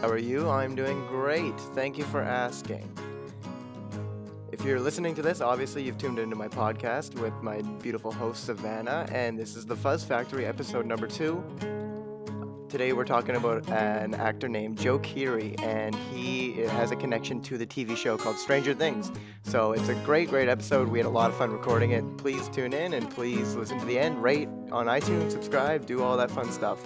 How are you? I'm doing great. Thank you for asking. If you're listening to this, obviously you've tuned into my podcast with my beautiful host Savannah, and this is the Fuzz Factory episode number two. Today we're talking about an actor named Joe Keery, and he has a connection to the TV show called Stranger Things. So it's a great, great episode. We had a lot of fun recording it. Please tune in and please listen to the end. Rate on iTunes, subscribe, do all that fun stuff.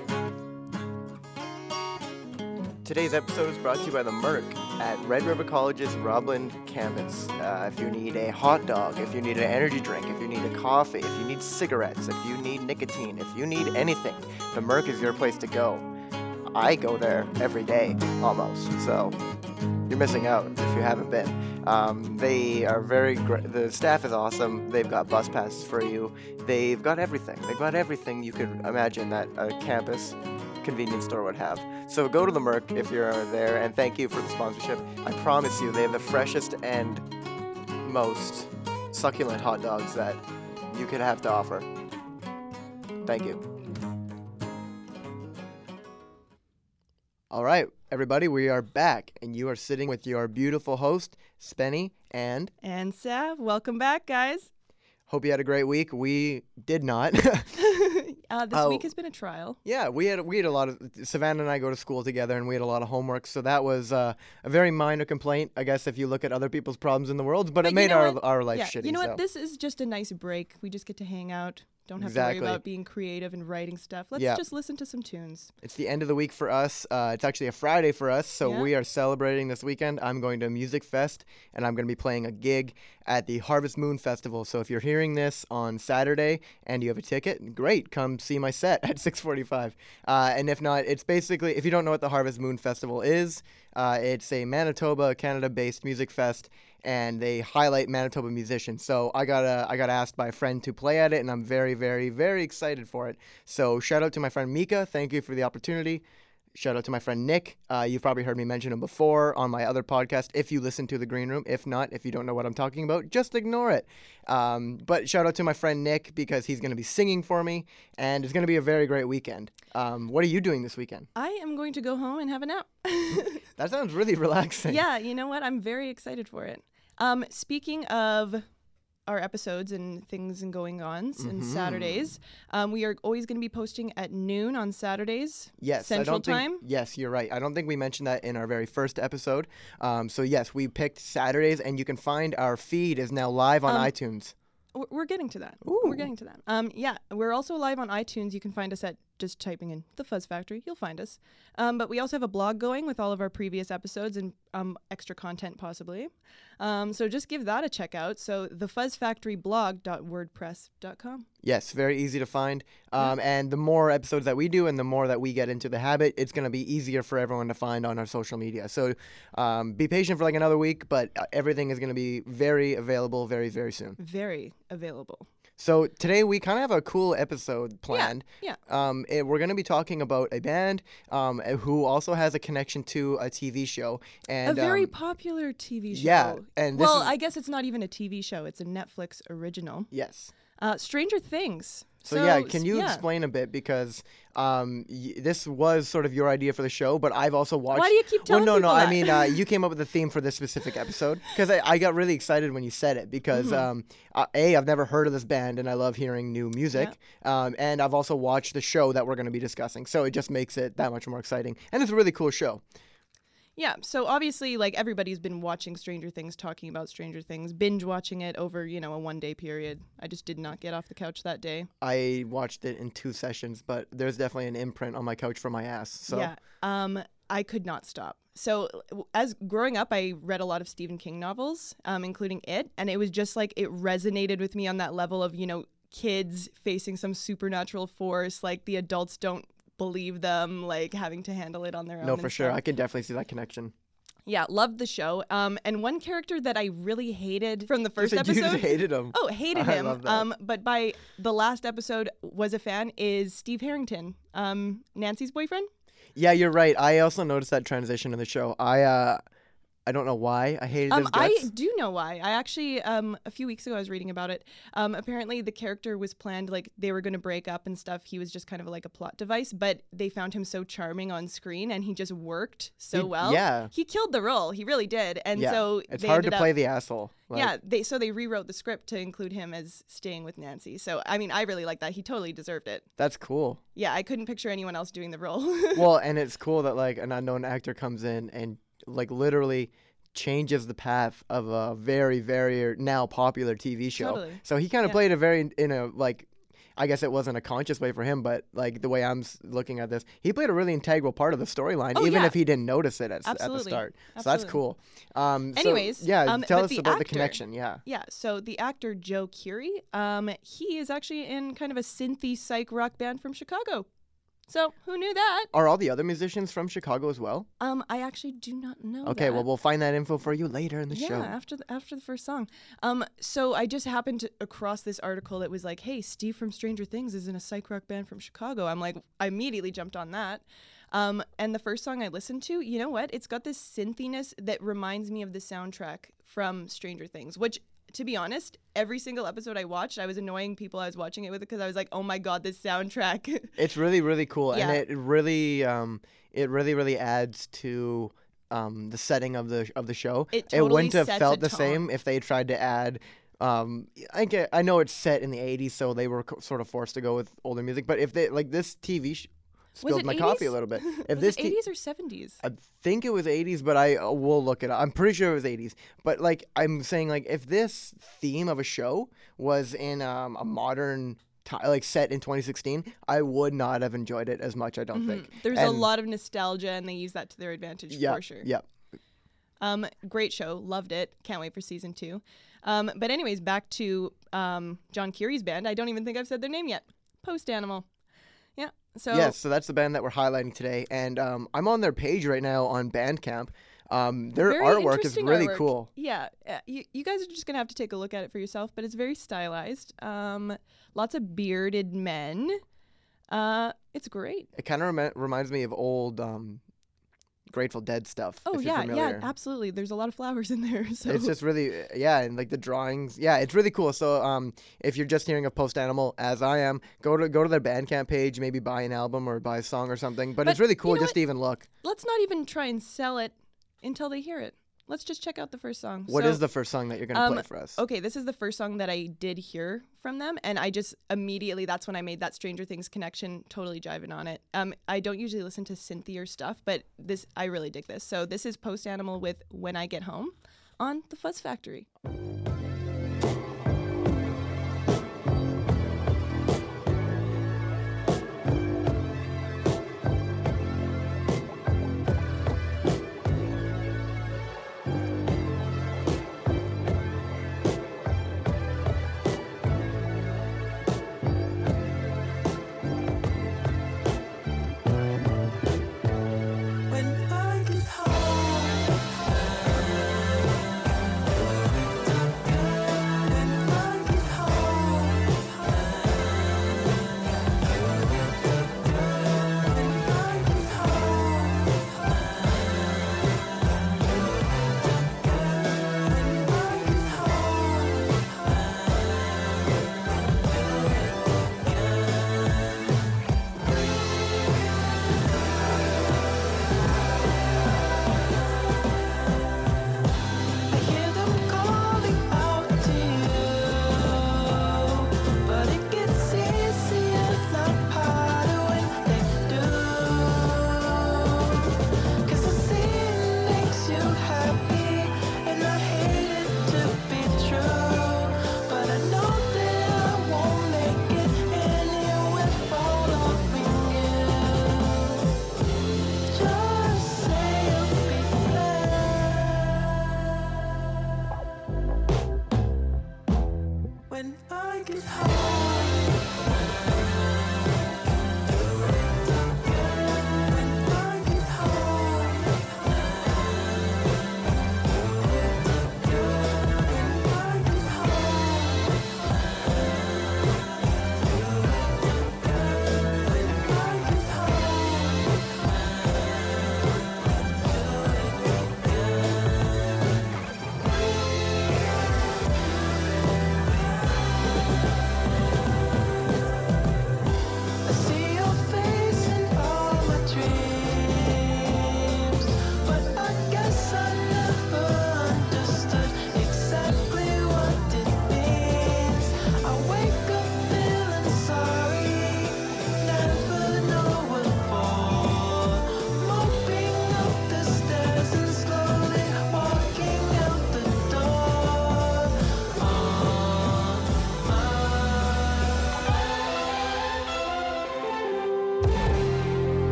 Today's episode is brought to you by the Merc at Red River College's Roblin campus. Uh, if you need a hot dog, if you need an energy drink, if you need a coffee, if you need cigarettes, if you need nicotine, if you need anything, the Merc is your place to go. I go there every day, almost. So you're missing out if you haven't been. Um, they are very. The staff is awesome. They've got bus passes for you. They've got everything. They've got everything you could imagine that a campus convenience store would have. So go to the Merc if you're there, and thank you for the sponsorship. I promise you, they have the freshest and most succulent hot dogs that you could have to offer. Thank you. All right, everybody, we are back, and you are sitting with your beautiful host, Spenny, and And Sav, welcome back, guys. hope you had a great week. We did not. uh, this Oh. week has been a trial. Yeah, we had we had a lot of Savannah and I go to school together, and we had a lot of homework. So that was uh, a very minor complaint, I guess, if you look at other people's problems in the world. But, it made our what? our life yeah, shitty. you know so. what? This is just a nice break. We just get to hang out. Don't have to worry about being creative and writing stuff. Let's Yeah. just listen to some tunes. It's the end of the week for us. Uh, it's actually a Friday for us, so Yeah. we are celebrating this weekend. I'm going to a Music Fest, and I'm going to be playing a gig at the Harvest Moon Festival. So if you're hearing this on Saturday and you have a ticket, great, come see my set at 6:45. Uh, and if not, it's basically if you don't know what the Harvest Moon Festival is, uh, it's a Manitoba, Canada-based music fest. And they highlight Manitoba musicians. So I got a, I got asked by a friend to play at it, and I'm very, very, very excited for it. So shout out to my friend Mika. Thank you for the opportunity. Shout out to my friend Nick. Uh, you've probably heard me mention him before on my other podcast. If you listen to the Green Room, if not, if you don't know what I'm talking about, just ignore it. Um, but shout out to my friend Nick because he's going to be singing for me, and it's going to be a very great weekend. Um, what are you doing this weekend? I am going to go home and have a nap. That sounds really relaxing. yeah, you know what? I'm very excited for it. Um, speaking of our episodes and things and going ons and Mm-hmm. Saturdays, um, we are always going to be posting at noon on Saturdays. Yes, I Central don't think, Time? Yes, you're right. I don't think we mentioned that in our very first episode. Um, so yes, we picked Saturdays, and you can find our feed is now live on Um, iTunes. We're- We're getting to that. Ooh. We're getting to that. Um, yeah, we're also live on iTunes. You can find us at just typing in the Fuzz Factory. You'll find us. Um, but we also have a blog going with all of our previous episodes and um, extra content possibly. Um, so just give that a check out. So thefuzzfactoryblog.wordpress.com. Yes, very easy to find. Um, And the more episodes that we do and the more that we get into the habit, it's going to be easier for everyone to find on our social media. So um, be patient for like another week, but uh, everything is going to be very available very, very soon. Very available. So today we kind of have a cool episode planned. Yeah. yeah. Um, it- we're going to be talking about a band um, who also has a connection to a TV show. And a very um, popular TV show. yeah, and well, is- I guess it's not even a TV show. It's a Netflix original. yes. Uh, Stranger Things. So, yeah, can you explain a bit because um, y- this was sort of your idea for the show, but I've also watched. Why do you keep telling Well, no, no. people I mean, uh, you came up with the theme for this specific episode because I, I got really excited when you said it because Mm-hmm. um, uh, a I've never heard of this band and I love hearing new music, um, and I've also watched the show that we're going to be discussing, so it just makes it that much more exciting, and it's a really cool show. Yeah, so obviously, like everybody's been watching Stranger Things, talking about Stranger Things, binge watching it over, you know, a one day period. I just did not get off the couch that day. I watched it in two sessions, but there's definitely an imprint on my couch from my ass. So Yeah, um, I could not stop. So, as growing up, I read a lot of Stephen King novels, um, including It, and it was just like it resonated with me on that level of, you know, kids facing some supernatural force, like the adults don't believe them, like having to handle it on their own. no, for sure, stuff. I can definitely see that connection. Yeah, loved the show. Um, and one character that I really hated from the You first said you episode. hated him. Oh, hated I him. Um, but by the last episode, was a fan. Is Steve Harrington, um, Nancy's boyfriend? Yeah, you're right. I also noticed that transition in the show. I uh I don't know why I hated Um, his I do know why. I actually, um, a few weeks ago, I was reading about it. Um, apparently, the character was planned like they were going to break up and stuff. He was just kind of like a plot device, but they found him so charming on screen, and he just worked so He- well. yeah. he killed the role. He really did. And yeah. so it's they hard to ended play Up, the asshole. Like, yeah, they so they rewrote the script to include him as staying with Nancy. So I mean, I really like that. He totally deserved it. that's cool. Yeah, I couldn't picture anyone else doing the role. well, and it's cool that like an unknown actor comes in and like literally changes the path of a very very now popular TV show. Totally. So he kind of Yeah. played a very in a like I guess it wasn't a conscious way for him, but like the way I'm looking at this, he played a really integral part of the storyline, Oh, even yeah. if he didn't notice it at, at the Absolutely. start. So that's cool. Um, so, Anyways, yeah, um, tell us the about the connection. Yeah. Yeah, so the actor Joe Keery, um, he is actually in kind of a synthy psych rock band from Chicago. So who knew that? Are all the other musicians from Chicago as well? Um, I actually do not know. Okay, well we'll find that info for you later in the yeah, show. Yeah, after the, after the first song. Um, so I just happened to across this article that was like, "Hey, Steve from Stranger Things is in a psych rock band from Chicago." I'm like, I immediately jumped on that. Um, and the first song I listened to, you know what? It's got this synthiness that reminds me of the soundtrack from Stranger Things, which. To be honest, every single episode I watched, I was annoying people I was watching it with because I was like, "Oh my god, this soundtrack!" It's really really cool, Yeah. and it really um it really really adds to um the setting of the of the show. It it wouldn't have felt the same if they tried to add. Um, I get, I know it's set in the '80s, so they were co- sort of forced to go with older music. But if they like this TV sh- spilled my coffee a little bit. If was this it t- 80s or 70s? I think it was 80s, but I uh, will look it up. I'm pretty sure it was 80s. But like I'm saying, like if this theme of a show was in um, a modern time, like set in 2016, I would not have enjoyed it as much. I don't think. Mhm. There's a lot of nostalgia, and they use that to their advantage Yeah, for sure. yeah. Um, great show, loved it. Can't wait for season two. Um, but anyways, back to um, John Keery's band. I don't even think I've said their name yet. Post Animal. Yeah. So Yes, so that's the band that we're highlighting today, and um, I'm on their page right now on Bandcamp. Um, their artwork is really artwork. cool. Yeah, uh, you, you guys are just gonna have to take a look at it for yourself, but it's very stylized. Um, lots of bearded men. Uh, it's great. It kind of rem- reminds me of old um, Grateful Dead stuff. Oh if you're yeah, yeah, absolutely. There's a lot of flowers in there. So It's just really, yeah, and like the drawings, yeah, it's really cool. So, um, if you're just hearing of Post Animal, as I am, go to go to their Bandcamp page, maybe buy an album or buy a song or something. But, But it's really you cool know just what? to even look. let's not even try and sell it until they hear it. Let's just check out the first song. What is So- the first song that you're gonna um, play for us? Okay, this is the first song that I did hear from them, and I just immediately that's when I made that Stranger Things connection. Totally jiving on it. Um, I don't usually listen to synthier stuff, but this I really dig this. So this is Post Animal with "When I Get Home" on the Fuzz Factory.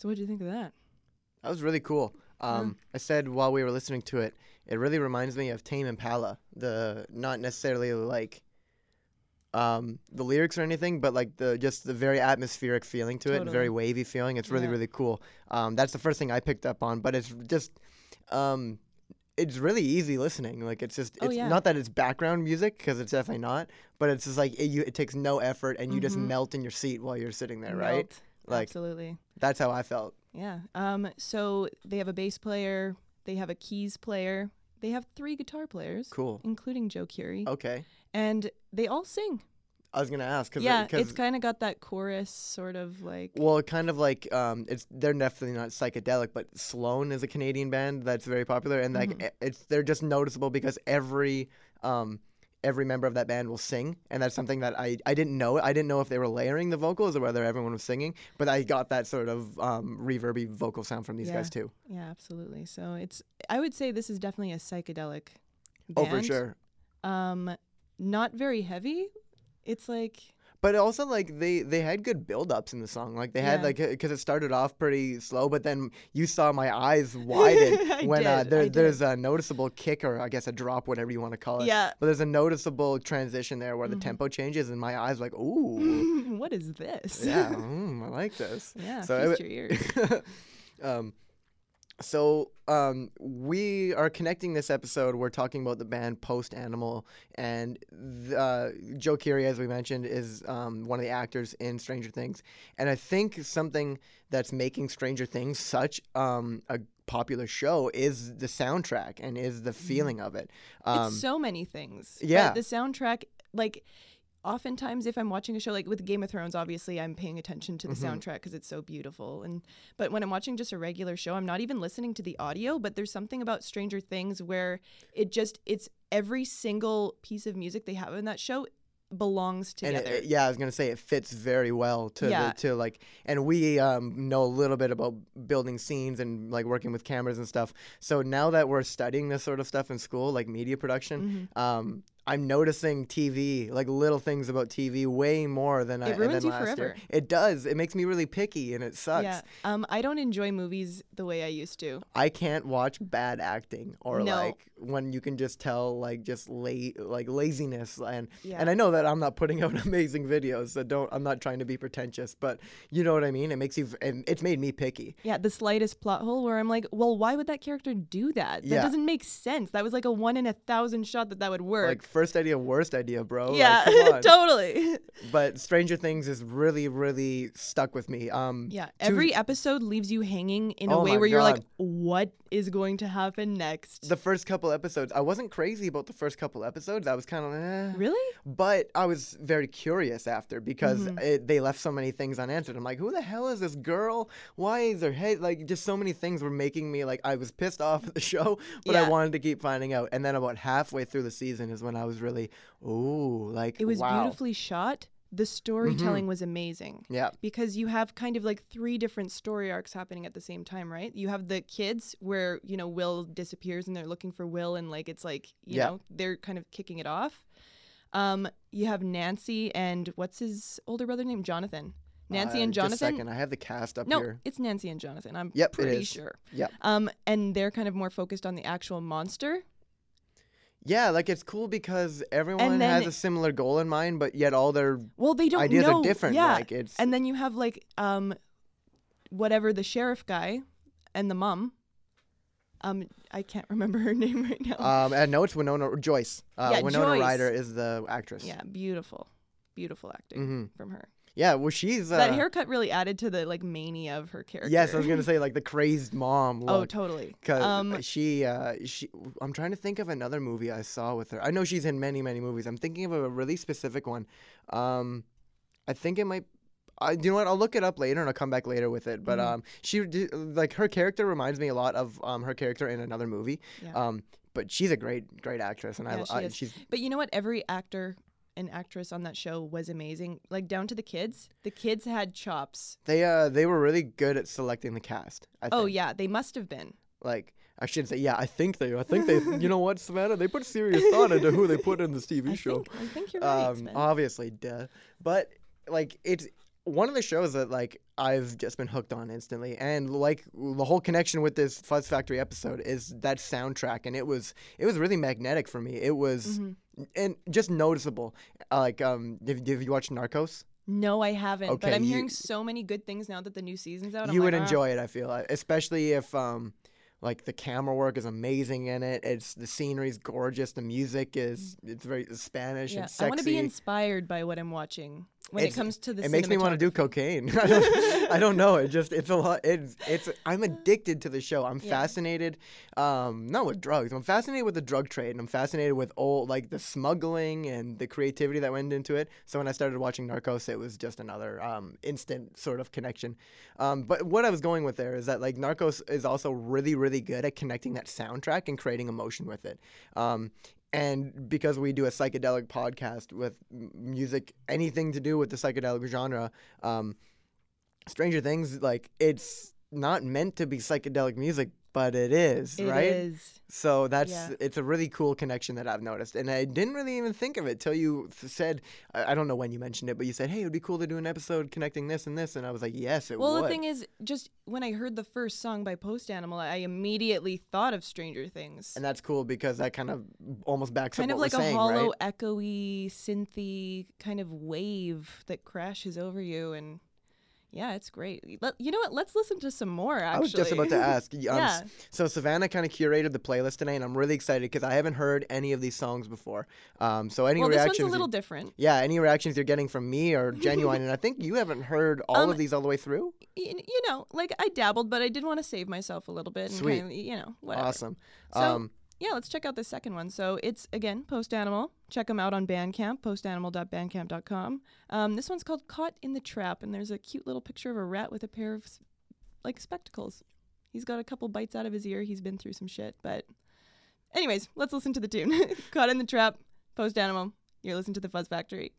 So what do you think of that? That was really cool. Um, I said while we were listening to it, it really reminds me of Tame Impala. The not necessarily like um, the lyrics or anything, but like the just the very atmospheric feeling to it, Totally. very wavy feeling. It's really Yeah. really cool. Um, that's the first thing I picked up on, but it's just um, it's really easy listening. Like it's just Oh, it's yeah. not that it's background music because it's definitely not, but it's just like it, you, it takes no effort and you just Mhm. melt in your seat while you're sitting there, right? Like Absolutely. that's how I felt. Yeah. Um. So they have a bass player. They have a keys player. They have three guitar players, Cool. including Joe Keery, Okay. and they all sing. I was gonna ask because Yeah, it's kind of got that chorus sort of like. Well, kind of like um, it's they're definitely not psychedelic, but Sloan is a Canadian band that's very popular, and like Mhm. e- it's they're just noticeable because every um, every member of that band will sing, and that's something that I I didn't know. I didn't know if they were layering the vocals or whether everyone was singing, but I got that sort of um, reverby vocal sound from these Yeah. guys too. Yeah, absolutely. So it's. I would say this is definitely a psychedelic. Band. Oh, for sure. Um, not very heavy. It's like But also like they they had good build ups in the song. Like they had Yeah. like because it started off pretty slow, but then you saw my eyes widen when uh, there, there's a noticeable kick or I guess a drop, whatever you want to call it. yeah. But there's a noticeable transition there where the Mhm. tempo changes, and my eyes like, ooh, what is this? yeah, mm, I like this. yeah. So feast it- your ears. um, so um, we are connecting this episode. We're talking about the band Post Animal, and th- uh, Joe Keery, as we mentioned, is um, one of the actors in Stranger Things. And I think something that's making Stranger Things such um, a popular show is the soundtrack and is the feeling of it. Um, Mm-hmm. it's so many things. but yeah. the soundtrack, like, oftentimes if I'm watching a show like with Game of Thrones, obviously I'm paying attention to the Mhm. soundtrack because it's so beautiful. And but when I'm watching just a regular show, I'm not even listening to the audio. But there's something about Stranger Things where it just it's every single piece of music they have in that show belongs together. it, yeah, I was gonna say it fits very well to Yeah. the, to like, and we um, know a little bit about building scenes and like working with cameras and stuff. So now that we're studying this sort of stuff in school, like media production, Mhm. um, I'm noticing TV, like little things about TV, way more than I It ruins than you last year. forever. It does. It makes me really picky, and it sucks. Yeah. Um, I don't enjoy movies the way I used to. I can't watch bad acting or No. like when you can just tell like just la- like laziness and Yeah. and I know that I'm not putting out amazing videos, so don't I'm not trying to be pretentious, but you know what I mean. It makes you and it's made me picky. Yeah, the slightest plot hole where I'm like, well, why would that character do that? That Yeah. doesn't make sense. That was like a one in a thousand shot that that would work. Like first idea, worst idea, bro. Yeah, on. totally. but Stranger Things is really really stuck with me. Um, Yeah, Two- every episode leaves you hanging in a Oh way my where you're like, what is going to happen next? the first couple episodes, I wasn't crazy about the first couple episodes. I was kind of eh. really? But I was very curious after because Mhm. it, they left so many things unanswered. I'm like, who the hell is this girl? Why is her head like just so many things were making me like I was pissed off at the show, but I wanted to keep finding out. And then about halfway through the season is when I was really, ooh, like It was wow. beautifully shot. The storytelling was amazing. Yeah, because you have kind of like three different story arcs happening at the same time, right? You have the kids where, you know, Will disappears and they're looking for Will and like it's like, you Yeah. know, they're kind of kicking it off. Um, you have Nancy and what's his older brother named Jonathan. Nancy Uh, and just a Jonathan. second, I have the cast up No, here. it's Nancy and Jonathan. I'm Yep, pretty sure. Yep. Um, and they're kind of more focused on the actual monster. Yeah, like it's cool because everyone then- has a similar goal in mind, but yet all their Well, they don't ideas know. are different. Yeah. Like it's And then you have like um whatever the sheriff guy and the mom. Um I can't remember her name right now. um, and no, it's Winona Joyce. Uh, Yeah, Winona Joyce. Ryder is the actress. yeah, beautiful. beautiful acting hmm from her. Yeah, well, she's uh, that haircut really added to the like mania of her character. Yes, I was gonna say like the crazed mom. oh, totally. Cause Um, she, uh, she, I'm trying to think of another movie I saw with her. I know she's in many, many movies. I'm thinking of a really specific one. Um, I think it might. I, you know what? I'll look it up later and I'll come back later with it. But Mhm. um, she like her character reminds me a lot of um her character in another movie. Yeah. Um, but she's a great, great actress, and Yeah, I, she I she's But you know what? Every actor and actress on that show was amazing. Like down to the kids. The kids had chops. they uh they were really good at selecting the cast. I Oh yeah, they must have been. Like I should say, yeah, I think they. I think they. you know what, Savannah? They put serious thought into who they put in this TV I show. think, I think you're right. um, obviously, duh. But like, it's one of the shows that like I've just been hooked on instantly, and like the whole connection with this Fuzz Factory episode is that soundtrack, and it was it was really magnetic for me. It was Mhm. and just noticeable. Uh, like, um, have, have you watched Narcos? No, I haven't. but I'm you- hearing so many good things now that the new season's out. I'm you like, would "Ah." enjoy it. I feel, especially if um. Like the camera work is amazing in it. It's the scenery's gorgeous. The music is it's very Spanish Yeah, and sexy. I want to be inspired by what I'm watching when It's- it comes to the. it makes me want to do cocaine. I don't, I don't know. It just it's a lot. It's it's. I'm addicted to the show. I'm Yeah. fascinated. Um, not with drugs. I'm fascinated with the drug trade, and I'm fascinated with all like the smuggling and the creativity that went into it. So when I started watching Narcos, it was just another um instant sort of connection. Um, but what I was going with there is that like Narcos is also really really good at connecting that soundtrack and creating emotion with it. Um, and because we do a psychedelic podcast with music, anything to do with the psychedelic genre, um, Stranger Things, like it's not meant to be psychedelic music, but it is, It right? is. So that's Yeah. it's a really cool connection that I've noticed, and I didn't really even think of it till you said. I, don't know when you mentioned it, but you said, "Hey, it would be cool to do an episode connecting this and this," and I was like, "Yes, it Well, would." the thing is, just when I heard the first song by Post Animal, I immediately thought of Stranger Things. and that's cool because that kind of almost backs kind up of what like we're a saying, hollow, right? echoey, synthy kind of wave that crashes over you, and yeah, it's great. Let, you know what? Let's listen to some more. Actually, I was just about to ask. Um, yeah, So Savannah kind of curated the playlist today, and I'm really excited because I haven't heard any of these songs before. Um, so any well, this one's reactions? a little different. yeah, any reactions you're getting from me are genuine, and I think you haven't heard all Um, of these all the way through. Y- you know, like I dabbled, but I did want to save myself a little bit. And Sweet. Kind of, you know, whatever. Awesome. So- um, Yeah, let's check out the second one. So it's again Post Animal. Check them out on Bandcamp, postanimal.bandcamp.com. Um, this one's called "Caught in the Trap," and there's a cute little picture of a rat with a pair of like spectacles. He's got a couple bites out of his ear. He's been through some shit, but anyways, let's listen to the tune. "Caught in the Trap," Post Animal. You're listening to the Fuzz Factory.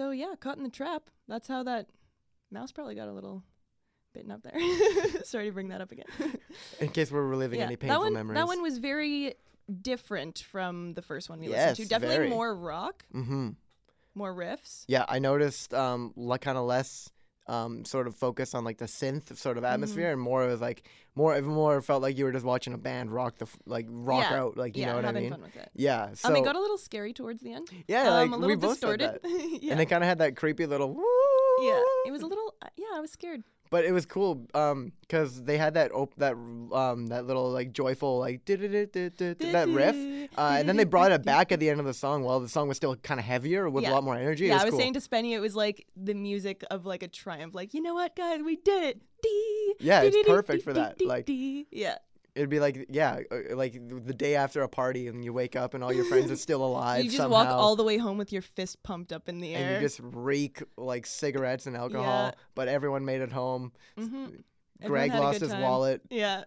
So yeah, caught in the trap. That's how that mouse probably got a little bitten up there. Sorry to bring that up again. In case we're reliving yeah, any painful that one. memories. That one was very different from the first one we Yes, listened to. Definitely very. more rock, Mm-hmm. more riffs. Yeah, I noticed um like kind of less um sort of focus on like the synth sort of Mm-hmm. atmosphere and more of like more even more felt like you were just watching a band rock the like rock Yeah, out like you yeah, know what I mean. fun with it. Yeah, so um, it got a little scary towards the end. yeah, um, like a we little both said distorted. that. yeah. and they kind of had that creepy little woo. yeah, it was a little. Uh, yeah, I was scared. But it was cool um because they had that op- that um that little like joyful like that riff. Uh, and then they brought it back at the end of the song while the song was still kind of heavier with a lot more energy. It Yeah, was I was cool. saying to Spenny, it was like the music of like a triumph. Like, you know what, guys, we did it. Yeah, it's perfect for that, like- yeah, It'd be like, yeah, uh, like the day after a party, and you wake up and all your friends are still alive. you just somehow, walk all the way home with your fist pumped up in the air. and you just reek like cigarettes and alcohol. Yeah. But everyone made it home. hmm Greg lost his wallet. Yeah,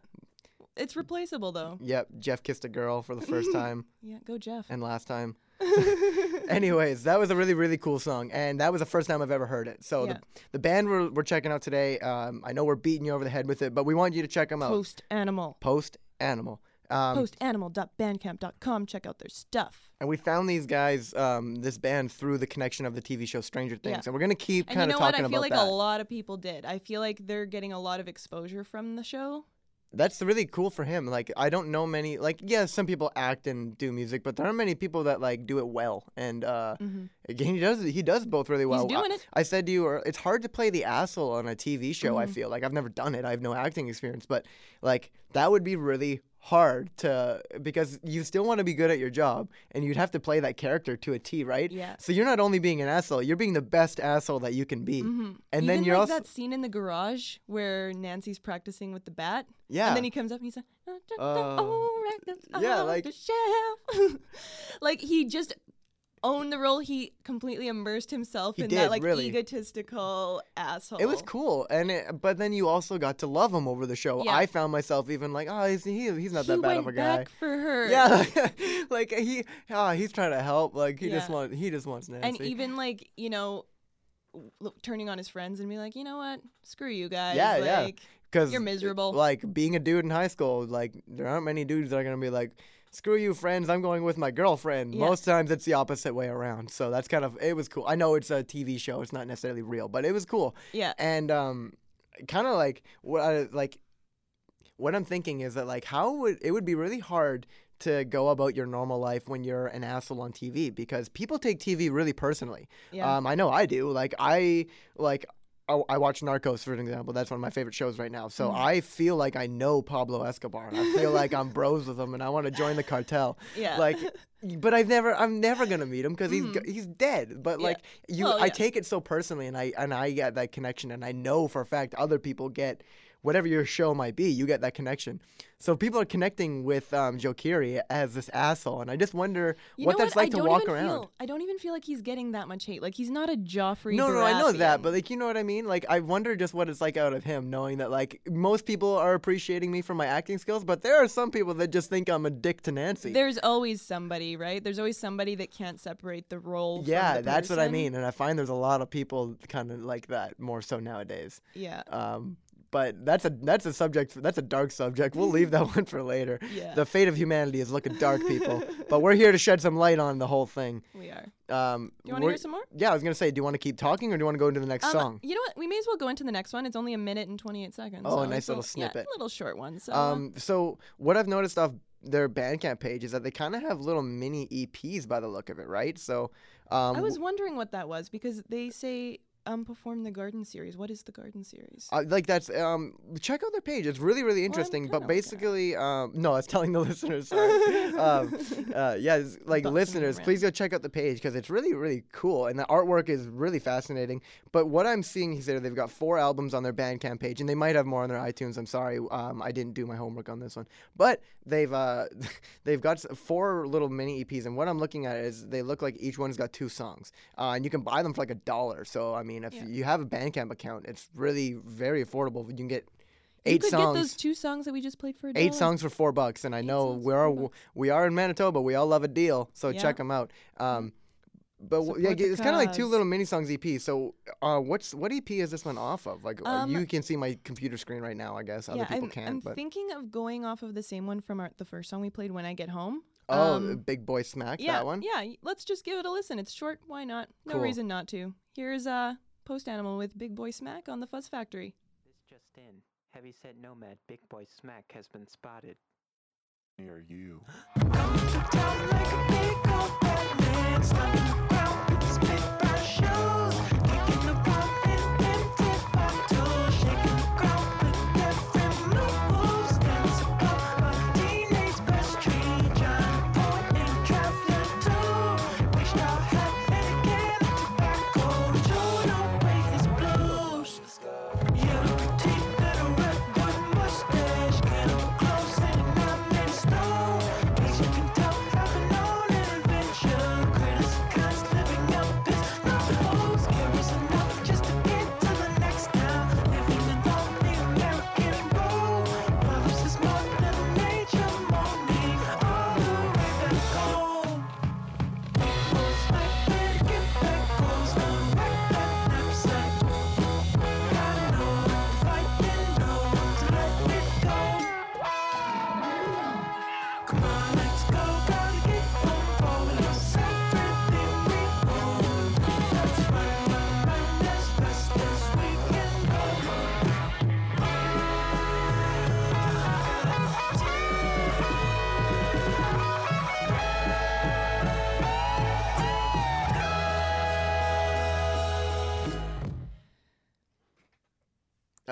it's replaceable though. Yep, Jeff kissed a girl for the first time Yeah, go Jeff. and last time. Anyways, that was a really really cool song, and that was the first time I've ever heard it. So Yeah. the, the band we're, we're checking out today, um, I know we're beating you over the head with it, but we want you to check them out. Post Animal. Post Animal. Um, Postanimal.bandcamp.com. Check out their stuff. And we found these guys, um, this band, through the connection of the TV show Stranger Things. Yeah. And we're gonna keep kind of talking And kind you know what? I feel about like that. a lot of people did. I feel like they're getting a lot of exposure from the show. That's really cool for him. Like I don't know many. Like yeah, some people act and do music, but there aren't many people that like do it well. And uh, Mhm. again, he does he does both really well. He's doing I, it. I said to you, it's hard to play the asshole on a TV show. I Mhm. feel like I've never done it. I have no acting experience, but like that would be really hard to because you still want to be good at your job and you'd have to play that character to a T, right? Yeah. So you're not only being an asshole, you're being the best asshole that you can be. Mhm. And Even then you're like also that scene in the garage where Nancy's practicing with the bat, yeah. and then he comes up and he's like, "Uh, da, da, Uh, oh, yeah, like- the shelf." like he just owned the role. He completely immersed himself He in did, that like really. egotistical asshole. It was cool, and it, but then you also got to love him over the show. Yeah. I found myself even like, oh, he's he, he's not he that bad of a guy. back for her. Yeah, like he, ah, he's trying to help. Like he just Yeah. want, he just wants Nancy. and even like you know, turning on his friends and be like, you know what, screw you guys. Yeah, yeah. like, because you're miserable. Like being a dude in high school, like there aren't many dudes that are gonna be like, screw you, friends. I'm going with my girlfriend. Yeah. Most times it's the opposite way around. So that's kind of it was cool. I know it's a TV show. It's not necessarily real, but it was cool. Yeah. and um kind of like what I like what I'm thinking is that like how would it would be really hard to go about your normal life when you're an asshole on TV because people take TV really personally. Yeah. Um I know I do. Like I like I I watch Narcos for an example. That's one of my favorite shows right now. So Mhm. I feel like I know Pablo Escobar and I feel like I'm bros with him and I want to join the cartel. yeah. Like but I've never I'm never going to meet him cuz he's Mhm. he's dead. But Yeah. like you Well, I take it so personally and I and I get that connection and I know for a fact other people get whatever your show might be, you get that connection. So people are connecting with um, Joe Keery as this asshole, and I just wonder You what that's what? like I to walk around. Feel, I don't even feel like he's getting that much hate. Like he's not a Joffrey. No, no, I know that, but like you know what I mean. Like I wonder just what it's like out of him, knowing that like most people are appreciating me for my acting skills, but there are some people that just think I'm a dick to Nancy. there's always somebody, right? There's always somebody that can't separate the role. from yeah, the that's what I mean, and I find there's a lot of people kind of like that more so nowadays. Yeah, Um, but that's a that's a subject. That's a dark subject. We'll leave that one for later. yeah, The fate of humanity is looking dark, people. but we're here to shed some light on the whole thing. we are. Um, Do you want to hear some more? Yeah, I was gonna say, do you want to keep talking or do you want to go into the next Um, song? You know what? We may as well go into the next one. It's only a minute and 28 seconds. Oh, a nice little yeah, a little short one. So Um, so what I've noticed off their Bandcamp page is that they kind of have little mini EPs by the look of it, right? So, um, I was wondering what that was because they say um perform the garden series. What is the garden series? uh, like that's um, check out their page. It's really really I'm interesting. but at it. basically, um, no, I was telling the listeners. Sorry. um, uh, yeah, like Bossing listeners, please go check out the page because it's really, really cool, and the artwork is really fascinating. But what I'm seeing here, they've got four albums on their Bandcamp page, and they might have more on their iTunes. I'm sorry, um, I didn't do my homework on this one, but they've uh, they've got four little mini EPs, and what I'm looking at is they look like each one's got two songs, uh, and you can buy them for like a dollar. So I mean, if Yeah. you have a Bandcamp account, it's really very affordable. You can get you eight could songs get those two songs that we just played for a eight songs for four bucks and i Eight know we are we are in manitoba we all love a deal so Yeah. check them out um but w- yeah, it's kind of like two little mini songs EP. So, uh, what's what EP is this one off of? Like, uh, Um, you can see my computer screen right now. I guess other yeah, people I'm, can't. I'm but thinking of going off of the same one from our, the first song we played, "When I Get Home." oh, um, Big Boy Smack, yeah, that one. yeah. Let's just give it a listen. It's short. Why not? No Cool. reason not to. Here's uh, Post Animal with Big Boy Smack on the Fuzz Factory. This just in. Heavyset Nomad Big Boy Smack has been spotted. near you.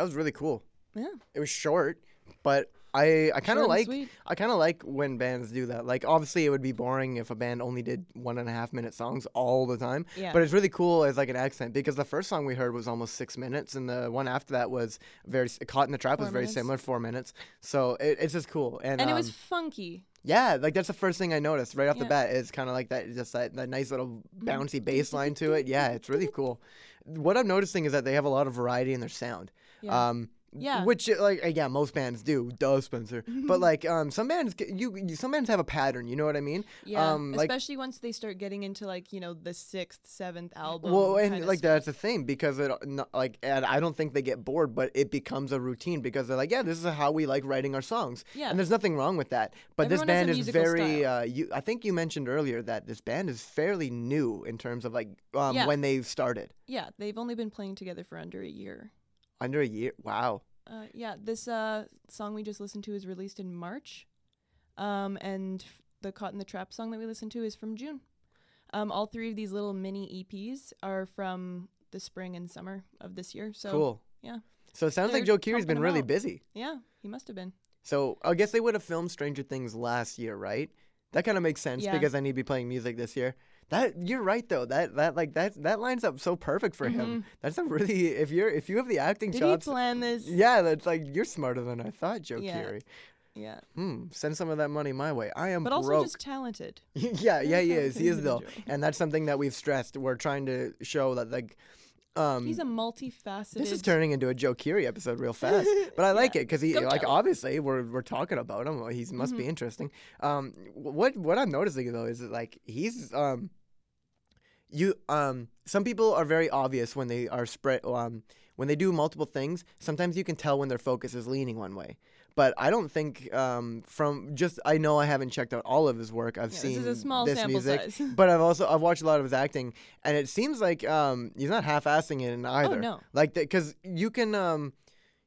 That was really cool. Yeah. It was short, but I I kind of like sweet. I kind of like when bands do that. Like obviously it would be boring if a band only did one and a half minute songs all the time. Yeah. But it's really cool as like an accent because the first song we heard was almost six minutes, and the one after that was very caught in the trap was very minutes. similar, four minutes. So it, it's just cool. And, and it was um, funky. yeah, like that's the first thing I noticed right off the bat. Is kind of like that, just that, that nice little bouncy bass line to it. Yeah, it's really cool. What I'm noticing is that they have a lot of variety in their sound. Yeah. Um, Yeah. Which uh, like uh, yeah, most bands do. Duh, Spencer. but like um, some bands you, you some bands have a pattern. You know what I mean? Yeah, um, like- especially once they start getting into like you know the sixth, seventh album. Well, and like stuff. that's the thing because it not, like and I don't think they get bored, but it becomes a routine because they're like, yeah, this is how we like writing our songs, Yeah. and there's nothing wrong with that. But Everyone this band is very. Uh, you, I think you mentioned earlier that this band is fairly new in terms of like um, Yeah. when they started. Yeah, they've only been playing together for under a year. Under a year. Wow. Uh, yeah, this uh, song we just listened to is released in March, um, and the Caught in the Trap song that we listened to is from June. Um, all three of these little mini EPs are from the spring and summer of this year. So cool. yeah. So it sounds like They're Joe Keery's been really out. busy. yeah, he must have been. So I guess they would have filmed Stranger Things last year, right? That kind of makes sense Yeah. because then he'd be playing music this year. That you're right though. That that like that that lines up so perfect for him. That's a really if you're if you have the acting Mm-hmm. Did chops. he plan this? yeah, that's like you're smarter than I thought, Joe Yeah. Keery. Yeah, Hmm. Send some of that money my way. I am but also broke. just talented. yeah, yeah, he is. He is though, and that's something that we've stressed. We're trying to show that like. Um, He's a multifaceted. this is turning into a Joe Keery episode real fast, but I like it because he Go like obviously we're we're talking about him. He must Mm-hmm. be interesting. Um, what what I'm noticing though is that like he's um, you um, some people are very obvious when they are spread um when they do multiple things. Sometimes you can tell when their focus is leaning one way. But I don't think um, from just I know I haven't checked out all of his work. I've Yeah, this seen is a small this sample music, size. but I've also I've watched a lot of his acting, and it seems like um, he's not half-assing it in either. Oh, no. Like because you can um,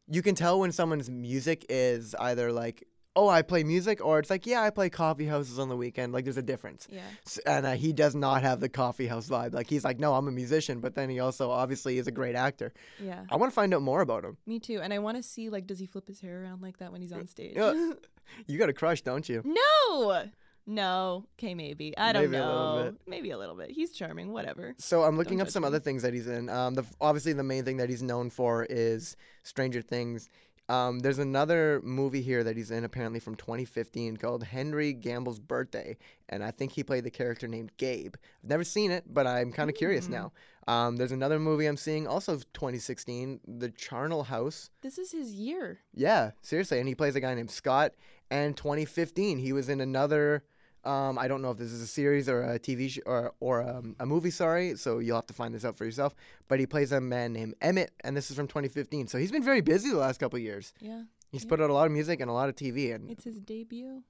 you can tell when someone's music is either like oh I play music or it's like yeah I play coffee houses on the weekend. Like there's a difference. Yeah. S- And uh, he does not have the coffee house vibe. Like he's like no I'm a musician, but then he also obviously is a great actor. Yeah. I want to find out more about him. Me too. And I want to see like does he flip his hair around like that when he's on stage? Yeah. You got a crush, don't you? no. No. Okay, maybe. I don't Maybe a know. bit. Maybe a little bit. He's charming, whatever. So I'm looking Don't up some me. other things that he's in. Um, the obviously the main thing that he's known for is Stranger Things. Um, there's another movie here that he's in apparently from 2015 called Henry Gamble's Birthday, and I think he played the character named Gabe. I've never seen it, but I'm kind of curious Hmm. now. Um, there's another movie I'm seeing, also 2016, The Charnel House. This is his year. Yeah, seriously, and he plays a guy named Scott. And 2015, he was in another Um, I don't know if this is a series or a TV sh- or or um, a movie. Sorry, so you'll have to find this out for yourself. But he plays a man named Emmett, and this is from 2015. So he's been very busy the last couple of years. Yeah. He's Yeah. put out a lot of music and a lot of TV, and It's his debut.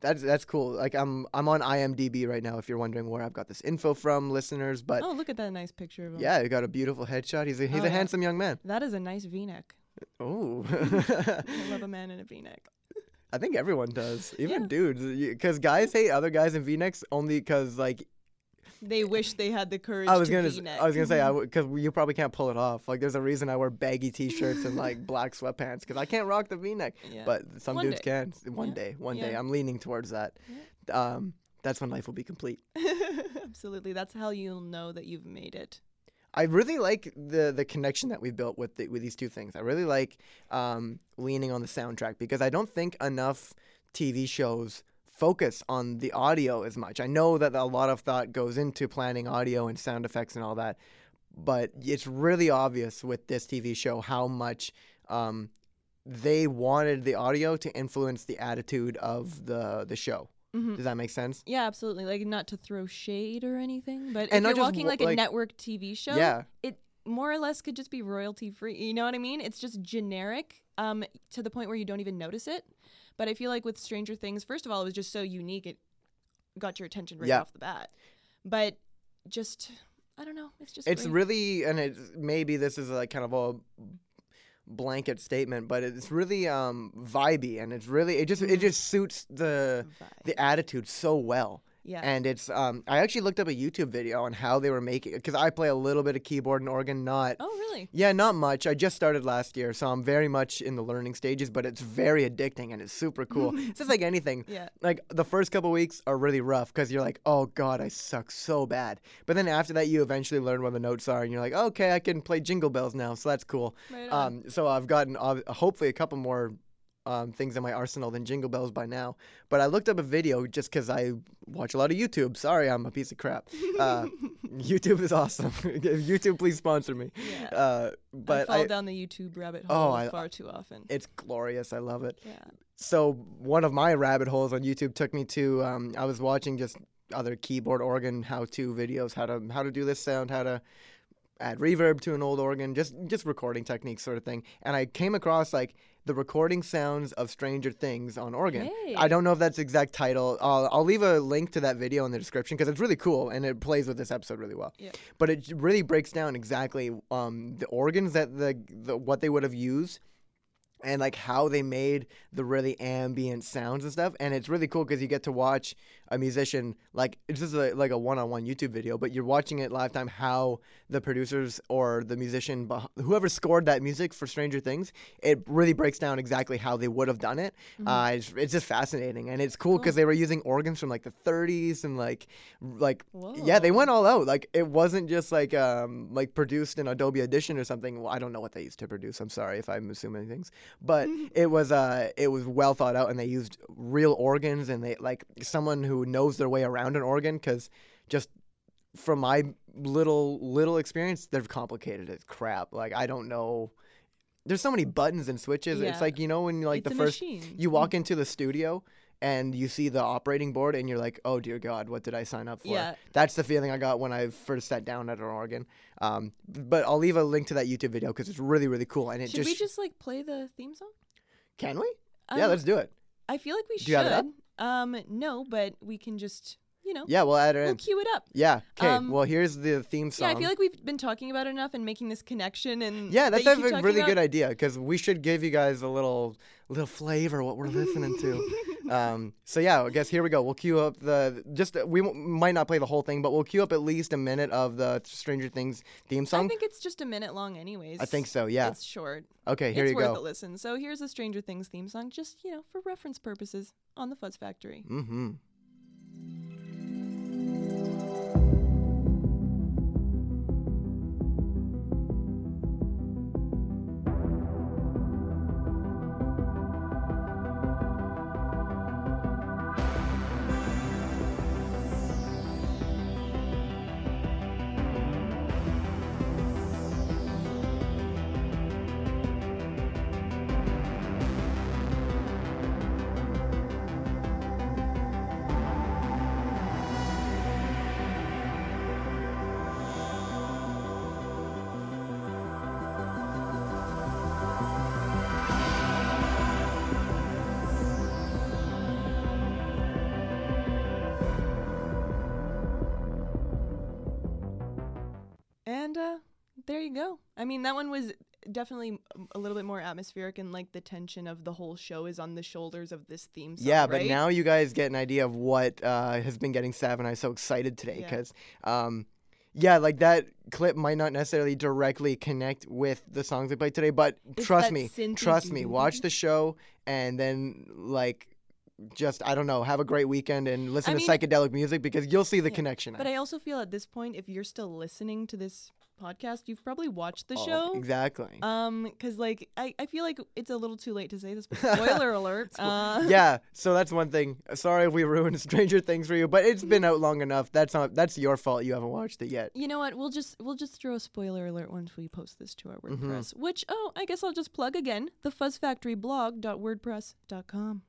that's that's cool. Like I'm I'm on IMDb right now. If you're wondering where I've got this info from, listeners, but oh, look at that nice picture of him. yeah, he got a beautiful headshot. He's a he's Oh, a yeah. handsome young man. That is a nice V-neck. Oh, I love a man in a V-neck. I think everyone does, even Yeah. dudes, because guys hate other guys in V-necks only because like They wish they had the courage I was gonna, V-neck. I was gonna say, I because you probably can't pull it off. Like, there's a reason I wear baggy T-shirts and like black sweatpants because I can't rock the V-neck. Yeah. But some One dudes day. can. One Yeah. day, one day. I'm leaning towards that. Um, that's when life will be complete. Absolutely. That's how you'll know that you've made it. I really like the the connection that we've built with the, with these two things. I really like um, leaning on the soundtrack because I don't think enough TV shows focus on the audio as much. I know that a lot of thought goes into planning audio and sound effects and all that, but it's really obvious with this TV show how much um, they wanted the audio to influence the attitude of the the show. Mhm. Does that make sense? Yeah, absolutely. Like not to throw shade or anything, but And if you're walking wa- like a like- network TV show, Yeah. it more or less could just be royalty free. You know what I mean? It's just generic um, to the point where you don't even notice it. But I feel like with Stranger Things, first of all, it was just so unique. It got your attention right Yeah. off the bat. But just, I don't know. It's just. it's great. really and it maybe this is like kind of a blanket statement but it's really um vibey and it's really it just it Mhm. just suits the vibe. the attitude so well yeah. and it's um i actually looked up a youtube video on how they were making it because i play a little bit of keyboard and organ not oh, really? yeah not much i just started last year so i'm very much in the learning stages but it's very addicting and it's super cool it's just like anything Yeah. like the first couple weeks are really rough because you're like, oh god, I suck so bad. But then after that, you eventually learn where the notes are, and you're like, okay, I can play Jingle Bells now, so that's cool. Right on. Um, so I've gotten ob- hopefully a couple more um, things in my arsenal than Jingle Bells by now. But I looked up a video just because I watch a lot of YouTube. Sorry, I'm a piece of crap. Uh, YouTube is awesome. YouTube, please sponsor me. yeah. Uh, I but fall I, down the YouTube rabbit hole Oh, hole I- far too often. it's glorious. I love it. yeah. so one of my rabbit holes on YouTube took me to um, I was watching just other keyboard organ how-to videos, how to how to do this sound, how to add reverb to an old organ, just just recording techniques sort of thing. And I came across like the recording sounds of Stranger Things on organ. I don't know if that's the exact title. I'll, I'll leave a link to that video in the description because it's really cool and it plays with this episode really well. Yeah. But it really breaks down exactly um, the organs that the, the what they would have used and like how they made the really ambient sounds and stuff and it's really cool because you get to watch a musician like it's just a, like a one-on-one youtube video but you're watching it live time how the producers or the musician whoever scored that music for stranger things it really breaks down exactly how they would have done it. Uh, it's, it's just fascinating and it's cool because Cool. they were using organs from like the 30s and like like yeah they went all out. Like it wasn't just like um like produced in adobe audition or something. Well, i don't know what they used to produce. I'm sorry if i'm assuming things. But it was uh it was well thought out and they used real organs and they like someone who knows their way around an organ because just from my little little experience they're complicated as crap like i don't know there's so many buttons and switches Yeah. it's like you know when like it's the first machine. you walk into the studio and you see the operating board and you're like oh dear god what did i sign up for Yeah. that's the feeling i got when i first sat down at an organ um, but i'll leave a link to that youtube video because it's really really cool and it just Should just we just like play the theme song? can we yeah Um, let's do it I feel like we Do should. You have it up? Um, no, but we can just, you know, yeah we'll add it we'll in cue it up. yeah okay Um, well here's the theme song Yeah, I feel like we've been talking about it enough and making this connection and yeah that's that a you keep v- talking really about. good idea because we should give you guys a little little flavor what we're listening to um, so yeah, I guess here we go. We'll queue up the just we w- might not play the whole thing, but we'll queue up at least a minute of the Stranger Things theme song. I think it's just a minute long, anyways. I think so. Yeah. It's short. Okay, here it's you worth go. a listen. So here's a Stranger Things theme song, just you know, for reference purposes, on the Fuzz Factory. Mm-hmm. Mean, that one was definitely a little bit more atmospheric, and like the tension of the whole show is on the shoulders of this theme song. yeah, but right? now you guys get an idea of what uh, has been getting Sav and I so excited today Yeah. because, um, yeah, like that clip might not necessarily directly connect with the songs we played today, but It's trust me, synthy trust me, watch the show and then like. Just I don't know. Have a great weekend and listen I to mean- psychedelic music because you'll see the Yeah, connection. But I also feel at this point, if you're still listening to this podcast, you've probably watched the Oh, show. exactly. Um, because like I, I feel like it's a little too late to say this, but spoiler alert. Uh, yeah, so that's one thing. Sorry if we ruined Stranger Things for you, but it's been out long enough. That's not that's your fault. You haven't watched it yet. You know what? We'll just we'll just throw a spoiler alert once we post this to our Mm-hmm. WordPress. Which oh, I guess I'll just plug again the fuzzfactoryblog.wordpress.com.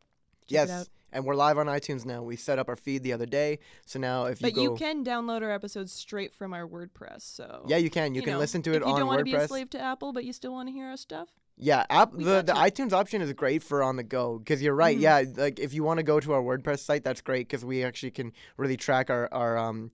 Check yes, and we're live on iTunes now. We set up our feed the other day, so now if you But go, you can download our episodes straight from our WordPress. So yeah, you can. You, can know, listen to if it you on don't want to be a slave to Apple, but you still want to hear our stuff. Yeah, app We the the you. iTunes option is great for on the go because you're right. Mhm. Yeah, like if you want to go to our WordPress site, that's great because we actually can really track our our um.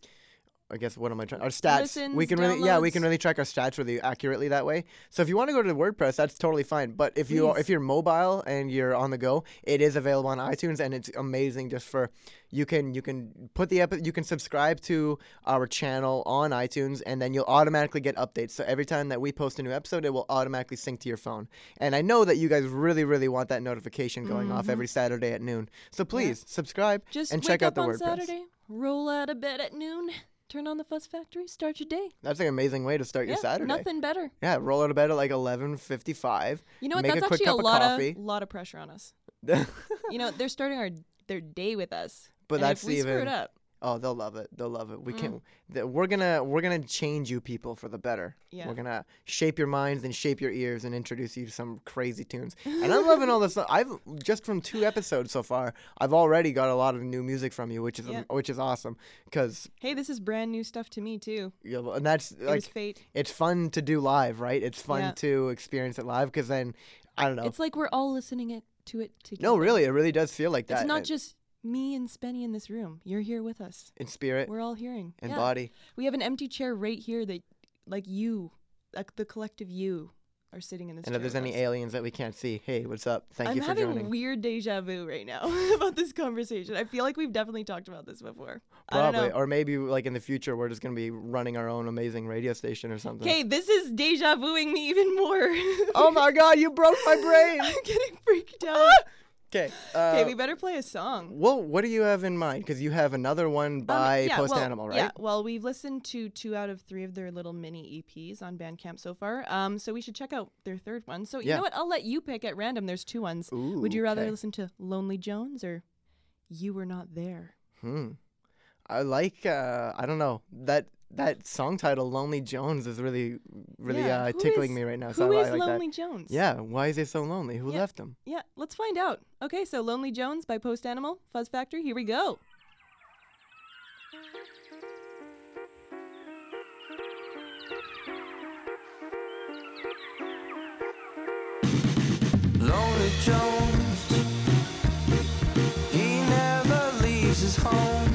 I guess what am I trying? Our stats. we Listens, can really, yeah, we can really track our stats really accurately that way. So if you want to go to the WordPress, that's totally fine. But if you Please. if you're mobile and you're on the go, it is available on iTunes and it's amazing. Just for you can you can put the epi- you can subscribe to our channel on iTunes and then you'll automatically get updates. So every time that we post a new episode, it will automatically sync to your phone. And I know that you guys really really want that notification going off Mhm. every Saturday at noon. So please subscribe Just and check out the on WordPress. Saturday, roll out of bed at noon, turn on the Fuzz Factory, start your day. That's an amazing way to start your yeah, Saturday. nothing better. Yeah, roll out of bed at like 11:55. You know what? Make a That's quick actually a of lot coffee. of lot of pressure on us. You know, they're starting our their day with us. and that's if we screw even it up. Oh, they'll love it. They'll love it. We Mm. can. th- We're gonna. We're gonna change you people for the better. Yeah. We're gonna shape your minds and shape your ears and introduce you to some crazy tunes. And I'm loving all this. Stuff. I've just from two episodes so far. I've already got a lot of new music from you, which is Yeah. which is awesome. Cause Hey, this is brand new stuff to me too. Yeah, and that's It like fate. it's fun to do live, right? It's fun Yeah. to experience it live. Cause then I don't know. It's like we're all listening it to it together. no, really, it really does feel like that. It's not just me and Spenny in this room. You're here with us. in spirit We're all hearing. and Yeah. body. We have an empty chair right here that, like you, like the collective you, are sitting in this. And chair if there's any us. aliens that we can't see, hey, what's up? Thank you for joining. I'm having weird deja vu right now about this conversation. I feel like we've definitely talked about this before. Probably, or maybe like in the future, we're just gonna be running our own amazing radio station or something. Okay, this is deja vuing me even more. Oh my God, you broke my brain. I'm getting freaked out. Okay. Okay, Uh, we better play a song. well, what do you have in mind? Because you have another one Um, by yeah, Post well, Animal, right? Yeah, well, we've listened to two out of three of their little mini EPs on Bandcamp so far. Um, so we should check out their third one. So you Yeah. know what? I'll let you pick at random. There's two ones. Ooh, Would you rather okay. listen to Lonely Jones or You Were Not There? Hmm. I like. Uh, I don't know that that song title, "Lonely Jones," is really, really Yeah, uh, tickling is- me right now. Who so I, is I like Lonely that. Jones? Yeah. Why is he so lonely? Who Yeah. left him? Yeah, let's find out. Okay, so Lonely Jones by Post Animal, Fuzz Factory. Here we go. Lonely Jones, he never leaves his home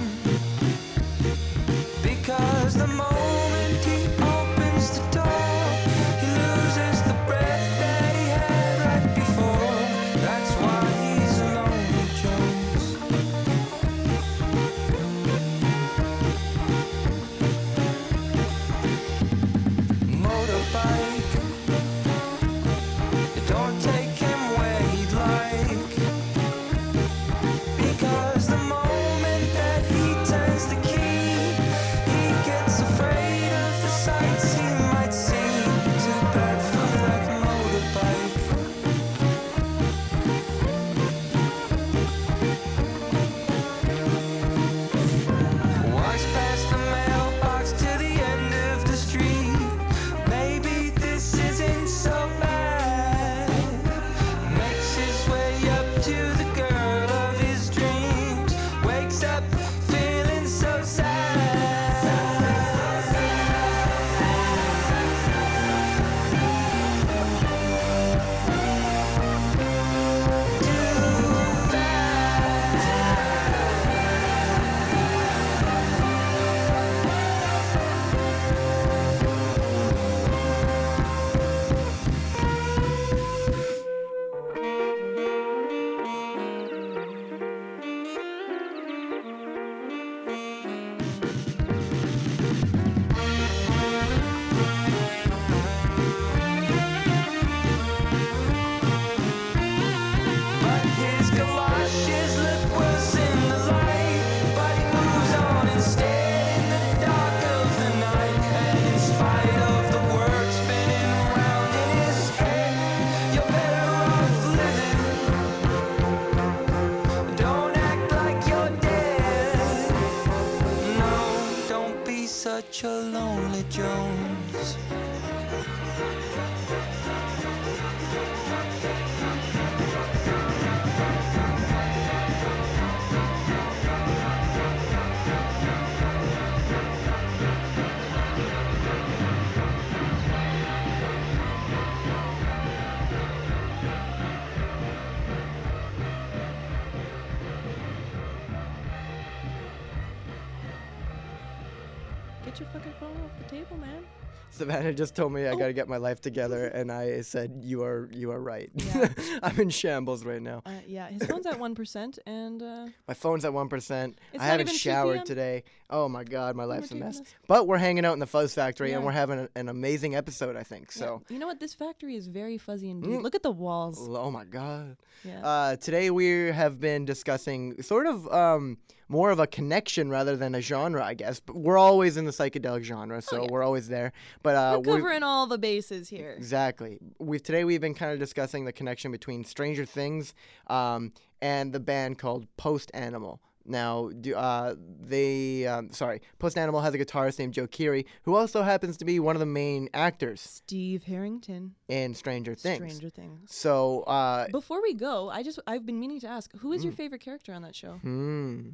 phone off the table, man. Savannah just told me I Oh. gotta get my life together, and I said you are you are right. Yeah. I'm in shambles right now. Uh, yeah, his phone's at one percent, and uh, My phone's at one percent. I haven't showered today. Oh my god, my oh life's a mess. But we're hanging out in the Fuzz Factory, and we're having a, an amazing episode. I think Yeah. so. you know what? This factory is very fuzzy indeed. Mm. Look at the walls. Oh my god. Yeah. Uh, today we have been discussing sort of um, more of a connection rather than a genre, I guess. But we're always in the psychedelic genre, so Oh, yeah. we're always there. But uh, We're we- covering all the bases here. Exactly. We today we've been kind of discussing the connection between Stranger Things um, and the band called Post Animal. Now, do, uh, they um, sorry, Post Animal has a guitarist named Joe Keery, who also happens to be one of the main actors Steve Harrington, in Stranger Things. Stranger Things. So, uh, Before we go, I just I've been meaning to ask, who is your Mm. favorite character on that show? hmm,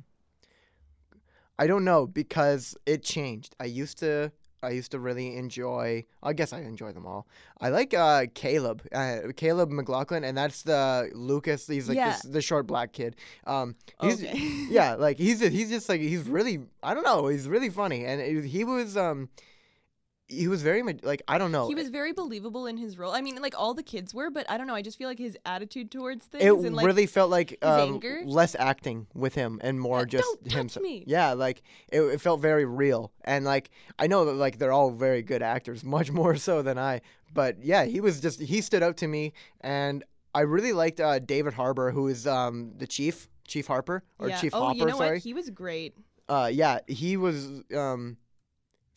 I don't know because it changed. I used to. I used to really enjoy. I guess I enjoy them all. I like uh, Caleb, uh, Caleb McLaughlin, and that's the Lucas. He's like Yeah. this, the short black kid. Um, he's, Okay. yeah, like he's he's just like he's really I don't know. He's really funny, and it- he was um he was very like I don't know. He was very believable in his role. I mean, like all the kids were, but I don't know. I just feel like his attitude towards things it and like really felt like um, less acting with him and more just "Don't touch me." Yeah, like it, it felt very real, and like I know that like they're all very good actors, much more so than I. But yeah, he was just he stood out to me, and I really liked uh, David Harbour, who is um, the chief, Chief Harper or yeah. Chief oh, Hopper. you know sorry. what? He was great. uh, yeah, he was um,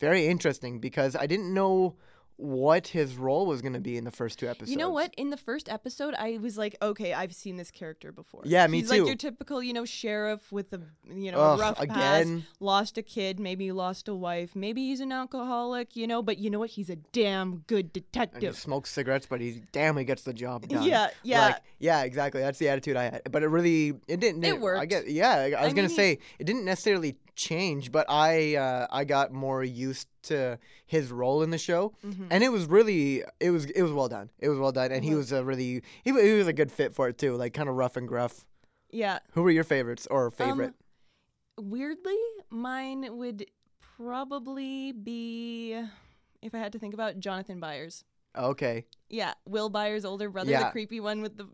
very interesting because I didn't know what his role was going to be in the first two episodes. You know what? In the first episode, I was like, okay, I've seen this character before. Yeah, me He's too. like your typical, you know, sheriff with a, you know, Ugh, a rough past, again. lost a kid, maybe lost a wife, maybe he's an alcoholic, you know. But you know what? He's a damn good And he detective. smokes cigarettes, but he damn he gets the job done. Yeah, yeah. Like, yeah, exactly. That's the attitude I had. But it really, it didn't. It I worked. get. Yeah, I I was I gonna mean, he- say it didn't necessarily change, but I, uh, I got more used to his role in the show, Mhm. and it was really, it was, it was well done. It was well done, and he was a really, he, he was a good fit for it too. Like kind of rough and gruff. yeah. Who were your favorites or favorite? Um, weirdly, mine would probably be, if I had to think about Jonathan Byers. okay, Yeah, Will Byers' older brother, Yeah. the creepy one with the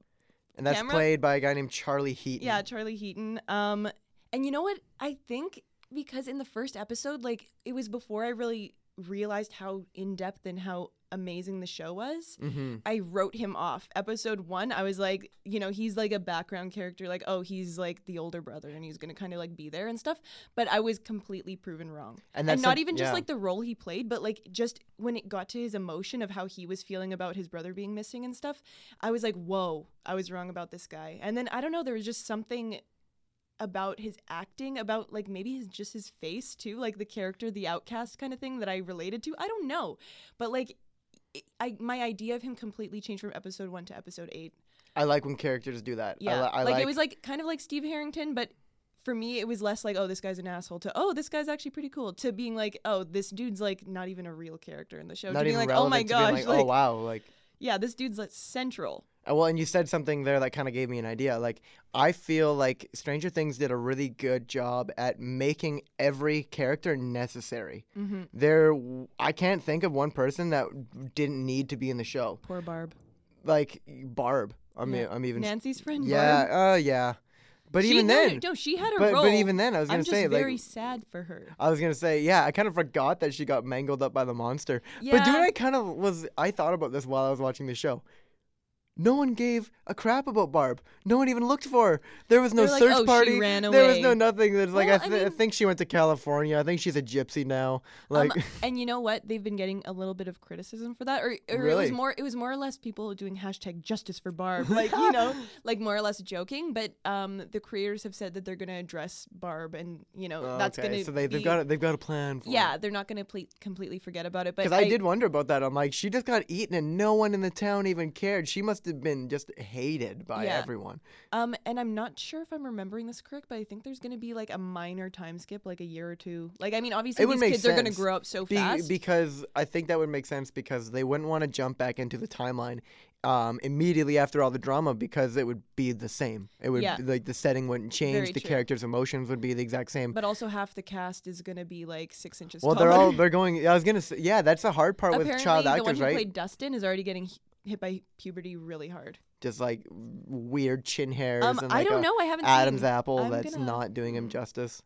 and that's Camera? played by a guy named Charlie Heaton. Yeah, Charlie Heaton. Um, and you know what? I think because in the first episode, like it was before I really realized how in depth and how amazing the show was. Mm-hmm. I wrote him off. Episode one, I was like, you know, he's like a background character, like, oh, he's like the older brother and he's gonna kind of like be there and stuff. But I was completely proven wrong. And And, not some- even just yeah. like the role he played, but like just when it got to his emotion of how he was feeling about his brother being missing and stuff, I was like, whoa, I was wrong about this guy. And then I don't know, there was just something about his acting, about like maybe his just his face too, like the character, the outcast kind of thing that I related to. I don't know, but like. I my idea of him completely changed from episode one to episode eight. I like when characters do that. I Yeah, li- I like, like it was like kind of like Steve Harrington, but for me it was less like oh this guy's an asshole to oh this guy's actually pretty cool to being like oh this dude's like not even a real character in the show not to being like oh my relevant to being gosh like, oh, like oh wow, like yeah this dude's like central. Uh, Well, and you said something there that kind of gave me an idea. Like, I feel like Stranger Things did a really good job at making every character necessary. Mm-hmm. There, I can't think of one person that didn't need to be in the show. Poor Barb. Like Barb. I'm, Yeah. I'm even. Nancy's friend. yeah, Barb. uh, yeah. But She- even then, no, no, she had a but role. but even then, I was gonna I'm just say very sad for her. I was gonna say, yeah, I kind of forgot that she got mangled up by the monster. Yeah. But dude, I kind of was. I thought about this while I was watching the show. No one gave a crap about Barb. No one even looked for her. There was no They're like, search "Oh, she party. ran There was no away." nothing. There's like Well, I, I th- I mean- think she went to California. I think she's a gypsy now. Like um, and you know what? They've been getting a little bit of criticism for that, or, or it Really? was more. It was more or less people doing hashtag Justice for Barb, like you know, like more or less joking. But um, the creators have said that they're going to address Barb, and you know Oh, that's okay, going to so they, be, they've got a, they've got a plan. For yeah, they're not going to ple- completely forget about it. But Because I, did wonder about that. I'm like, she just got eaten, and no one in the town even cared. She must have been just hated by Yeah. everyone. Um, and I'm not sure if I'm remembering this correct, but I think there's going to be like a minor time skip, like a year or two. Like, I mean, obviously It would these make kids are going to grow up so Be- fast. because I think that would make sense because they wouldn't want to jump back into the timeline um, immediately after all the drama because it would be the same. It would Yeah. like the setting wouldn't change. Very the true. characters' emotions would be the exact same. but also half the cast is going to be like six inches well, taller. they're all they're going. I was gonna say, yeah, that's the hard part Apparently, with child actors, who right? played Dustin is already getting hit by puberty really hard. Just like weird chin hairs. Um, and I like don't know. I haven't Adam's seen. apple I'm that's gonna- not doing him mm, justice.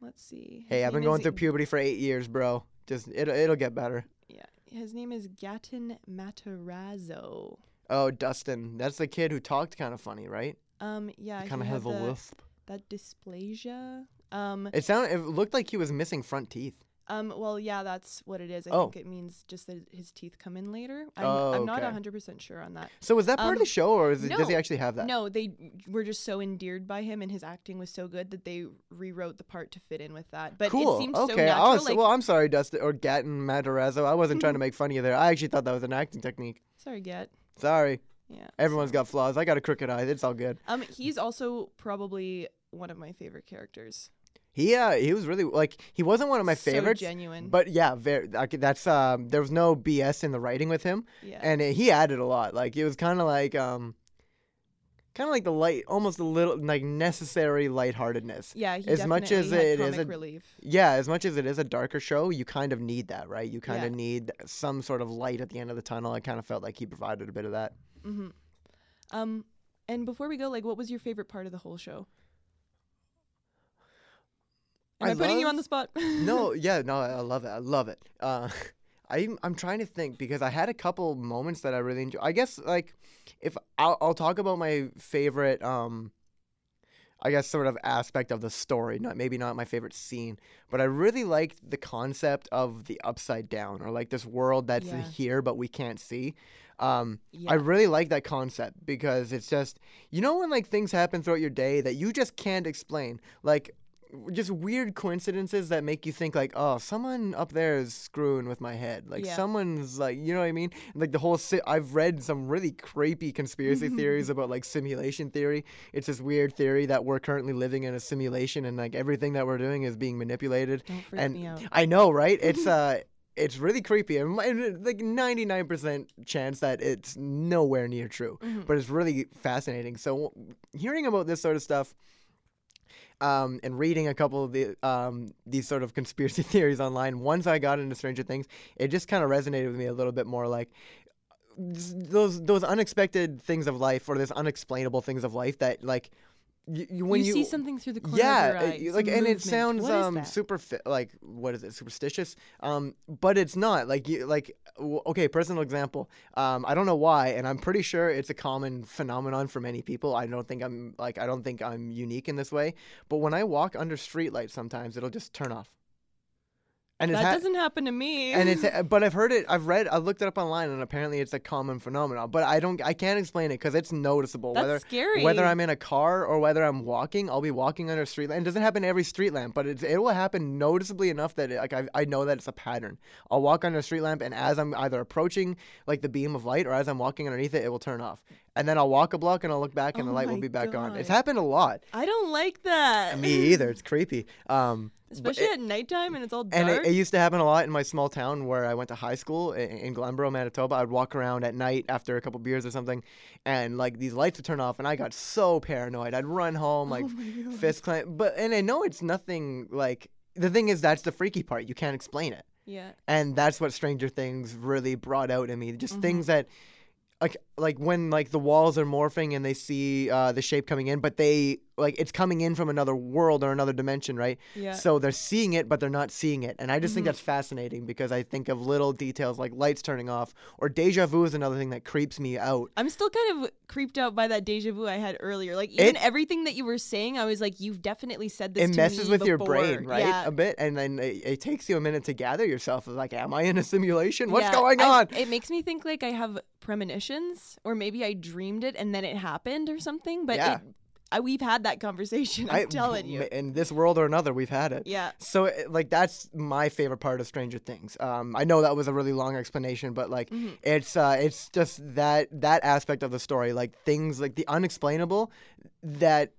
Let's see. Hey, I've been name going is- through puberty for eight years, bro. Just it'll it'll get better. Yeah, his name is Gaten Matarazzo. Oh, Dustin, that's the kid who talked kind of funny, right? Um, yeah, he kind of has a the- lisp. That dysplasia. Um, It sounded. It looked like he was missing front teeth. Um, well, yeah, that's what it is. I Oh. think it means just that his teeth come in later. I'm, Oh, I'm not okay. 100% sure on that. So was that part of Um, the show, or is it, does he actually have that? No, they were just so endeared by him, and his acting was so good that they rewrote the part to fit in with that. But cool. it seemed okay. so natural. Was, like, well, I'm sorry, Dustin or Gaten Matarazzo. I wasn't trying to make fun of you there. I actually thought that was an acting technique. sorry, Gat. Sorry. Yeah. Everyone's so- got flaws. I got a crooked eye. It's all good. Um, he's also probably one of my favorite characters. He uh, he was really like he wasn't one of my So favorites. genuine. But yeah, very. Like, that's um. There was no BS in the writing with him, yeah. and uh, he added a lot. Like it was kind of like um, kind of like the light, almost a little like necessary lightheartedness. yeah, he as much as it is a- relief. Yeah, as much as it is a darker show, you kind of need that, right? You kind Yeah. of need some sort of light at the end of the tunnel. I kind of felt like he provided a bit of that. hmm Um, and before we go, like, what was your favorite part of the whole show? Am I, I putting you on the spot? no, yeah, no, I love it. I love it. Uh, I'm I'm trying to think because I had a couple moments that I really enjoy. I guess like if I'll, I'll talk about my favorite um. I guess sort of aspect of the story, not maybe not my favorite scene, but I really liked the concept of the upside down or like this world that's Yeah. here but we can't see. Um, yeah. I really like that concept because it's just you know when like things happen throughout your day that you just can't explain, like just weird coincidences that make you think like, oh, someone up there is screwing with my head. Like Yeah. someone's like, you know what I mean? Like the whole si- I've read some really creepy conspiracy theories about like simulation theory. It's this weird theory that we're currently living in a simulation and like everything that we're doing is being manipulated. Don't freak and me out. I know, right? It's uh it's really creepy and like 99% chance that it's nowhere near true Mhm. but it's really fascinating so hearing about this sort of stuff um, and reading a couple of the um, these sort of conspiracy theories online once i got into stranger things it just kind of resonated with me a little bit more like those those unexpected things of life or this unexplainable things of life that like you, you when you, you, see something through the corner yeah, of your eye. like, and it sounds um super like what is it superstitious, um, but it's not like you like w- okay, personal example. Um, I don't know why, and I'm pretty sure it's a common phenomenon for many people. I don't think I'm like I don't think I'm unique in this way, but when I walk under streetlights, sometimes it'll just turn off. And that ha- doesn't happen to me. and it's but I've heard it I've read I looked it up online and apparently it's a common phenomenon but I don't I can't explain it because it's noticeable That's whether scary. whether I'm in a car or whether I'm walking I'll be walking under a street lamp. It doesn't happen every street lamp but it's, it will happen noticeably enough that it, like I, I know that it's a pattern. I'll walk under a street lamp and as I'm either approaching like the beam of light or as I'm walking underneath it it will turn off. And then I'll walk a block and I'll look back and the Oh light will be back on. It's happened a lot. I don't like that. me either. It's creepy. Um Especially it- at nighttime and it's all dark. and it, it used to happen a lot in my small town where I went to high school in, in Glenboro, Manitoba. I'd walk around at night after a couple beers or something, and like these lights would turn off, and I got so paranoid. I'd run home like oh fist clench. But and I know it's nothing like the thing is that's the freaky part. You can't explain it, Yeah. and that's what Stranger Things really brought out in me. Just Mhm. things that. Like like when like the walls are morphing and they see uh, the shape coming in, but they like it's coming in from another world or another dimension, right? Yeah. So they're seeing it, but they're not seeing it, and I just think Mhm. that's fascinating because I think of little details like lights turning off or deja vu is another thing that creeps me out. I'm still kind of creeped out by that deja vu I had earlier. Like even It- everything that you were saying, I was like, you've definitely said this. It messes me with your brain, right? Yeah. A bit, and then it, it takes you a minute to gather yourself. Like, am I in a simulation? What's Yeah, going I- on? It makes me think like I have premonitions, or maybe I dreamed it and then it happened or something. But Yeah. it, I, we've had that conversation. I'm I- telling you. In this world or another, we've had it. Yeah. So it- like that's my favorite part of Stranger Things. Um, I know that was a really long explanation, but like Mhm. it's uh, it's just that that aspect of the story, like things like the unexplainable that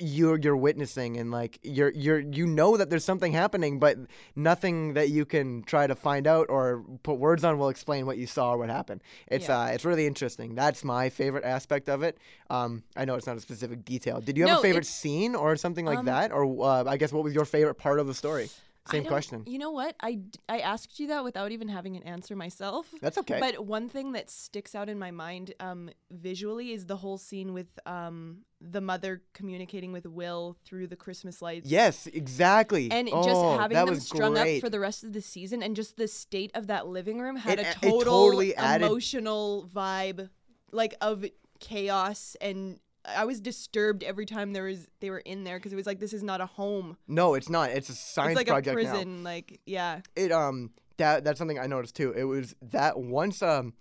you're you're witnessing and like you're you're you know that there's something happening, but nothing that you can try to find out or put words on will explain what you saw or what happened. It's Yeah. uh it's really interesting. That's my favorite aspect of it. Um, I know it's not a specific detail. Did you have No, a favorite scene or something like Um, that, or uh, I guess what was your favorite part of the story? Same question. You know what? I, I asked you that without even having an answer myself. That's okay. But one thing that sticks out in my mind um, visually is the whole scene with um, the mother communicating with Will through the Christmas lights. yes, exactly. And oh, just having that them strung great. up for the rest of the season and just the state of that living room had It- a total totally added- emotional vibe like of chaos and I was disturbed every time there was they were in there because it was like this is not a home. no, it's not. It's a science it's like project a now. prison. Like yeah, it um that that's something I noticed too. It was that once um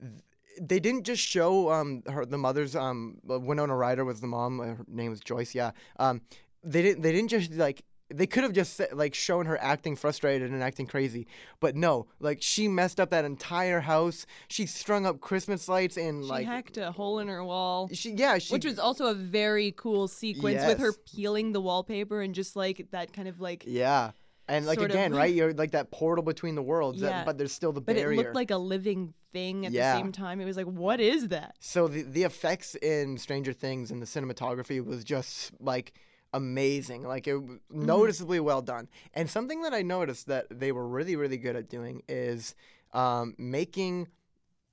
th- they didn't just show um her the mother's um Winona Ryder was the mom. Her name was Joyce. Yeah. Um, they didn't they didn't just like. They could have just like shown her acting frustrated and acting crazy, but no, like she messed up that entire house. She strung up Christmas lights and she like hacked a hole in her wall. she yeah she which was also a very cool sequence with her peeling the wallpaper and just like that kind of like yeah and like sort of- again right you're like that portal between the worlds that- but there's still the but barrier it looked like a living thing at Yeah. the same time. It was like, what is that? So the the effects in Stranger Things and the cinematography was just like amazing. Like it Mm-hmm. noticeably well done. And something that I noticed that they were really really good at doing is um, making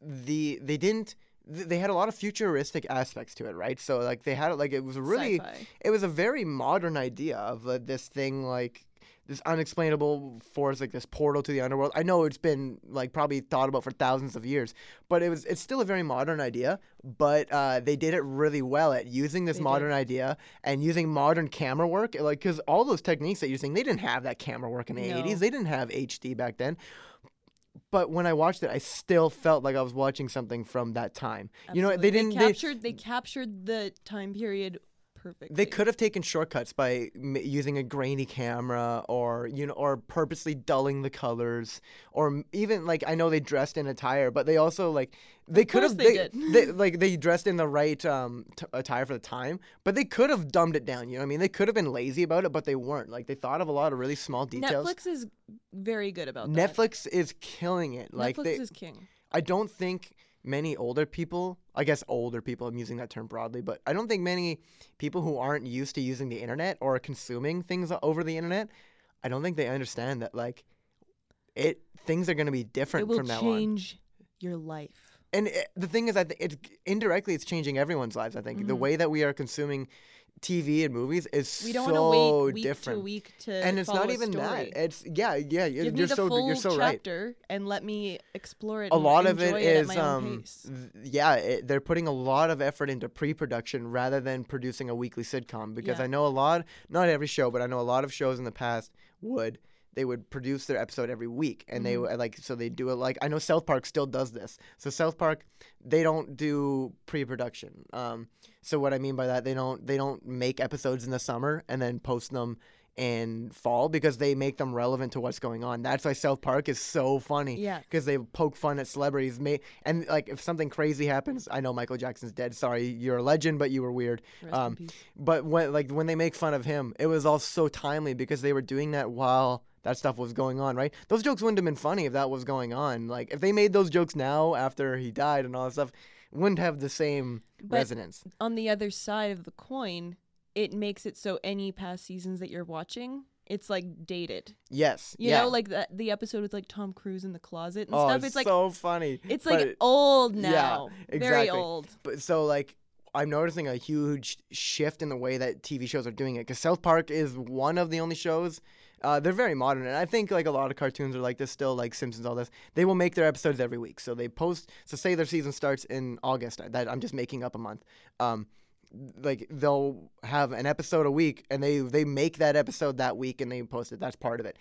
the they didn't they had a lot of futuristic aspects to it, right? So like they had like it was really Sci-fi. it was a very modern idea of uh, this thing like this unexplainable force like this portal to the underworld i know it's been like probably thought about for thousands of years but it was it's still a very modern idea but uh, they did it really well at using this They did. modern idea and using modern camera work like because all those techniques that you're saying they didn't have that camera work in the No. 80s they didn't have hd back then but when I watched it, I still felt like I was watching something from that time. You know, they didn't. they- captured they captured the time period perfectly. they could have taken shortcuts by m- using a grainy camera or you know or purposely dulling the colors or m- even like I know they dressed in attire but they also like they could have they did. they, like they dressed in the right um t- attire for the time but they could have dumbed it down you know what I mean they could have been lazy about it but they weren't like they thought of a lot of really small details Netflix is very good about that. Netflix is killing it like Netflix they is king. I don't think many older people, I guess older people, I'm using that term broadly, but I don't think many people who aren't used to using the internet or consuming things over the internet, I don't think they understand that like it things are going to be It different will from now on. change your life. And it, the thing is, I think it's indirectly it's changing everyone's lives. I think the Mhm. way that we are consuming TV and movies is We don't so wait week different. to week to and it's not even that. It's yeah, yeah. You're, Give me you're the so full you're so right. chapter and let me explore it. a lot of it enjoy is at my own um yeah it, they're putting a lot of effort into pre-production rather than producing a weekly sitcom because Yeah. i know a lot not every show but i know a lot of shows in the past would they would produce their episode every week and they Mhm. would like so they do it like i know south park still does this so south park they don't do pre-production um so what i mean by that they don't they don't make episodes in the summer and then post them in fall because they make them relevant to what's going on that's why south park is so funny Yeah. because they poke fun at celebrities. May and like if something crazy happens, I know Michael Jackson's dead. Sorry, you're a legend, but you were weird. Um. But when like when they make fun of him, it was all so timely because they were doing that while that stuff was going on, right? Those jokes wouldn't have been funny if that was going on. Like if they made those jokes now after he died and all that stuff, wouldn't have the same But- resonance. On the other side of the coin, it makes it so any past seasons that you're watching it's like dated. Yes. You yeah. know, like the the episode with like Tom Cruise in the closet and oh, stuff. it's, It's like so funny. it's like it- old yeah, now. Very exactly. old. But so like I'm noticing a huge shift in the way that TV shows are doing it because South Park is one of the only shows. Uh, they're very modern, and I think like a lot of cartoons are like this still, like Simpsons, all this. They will make their episodes every week, so they post. So say their season starts in August. That I'm just making up a month. Um, like they'll have an episode a week, and they they make that episode that week, and they post it. That's part of it.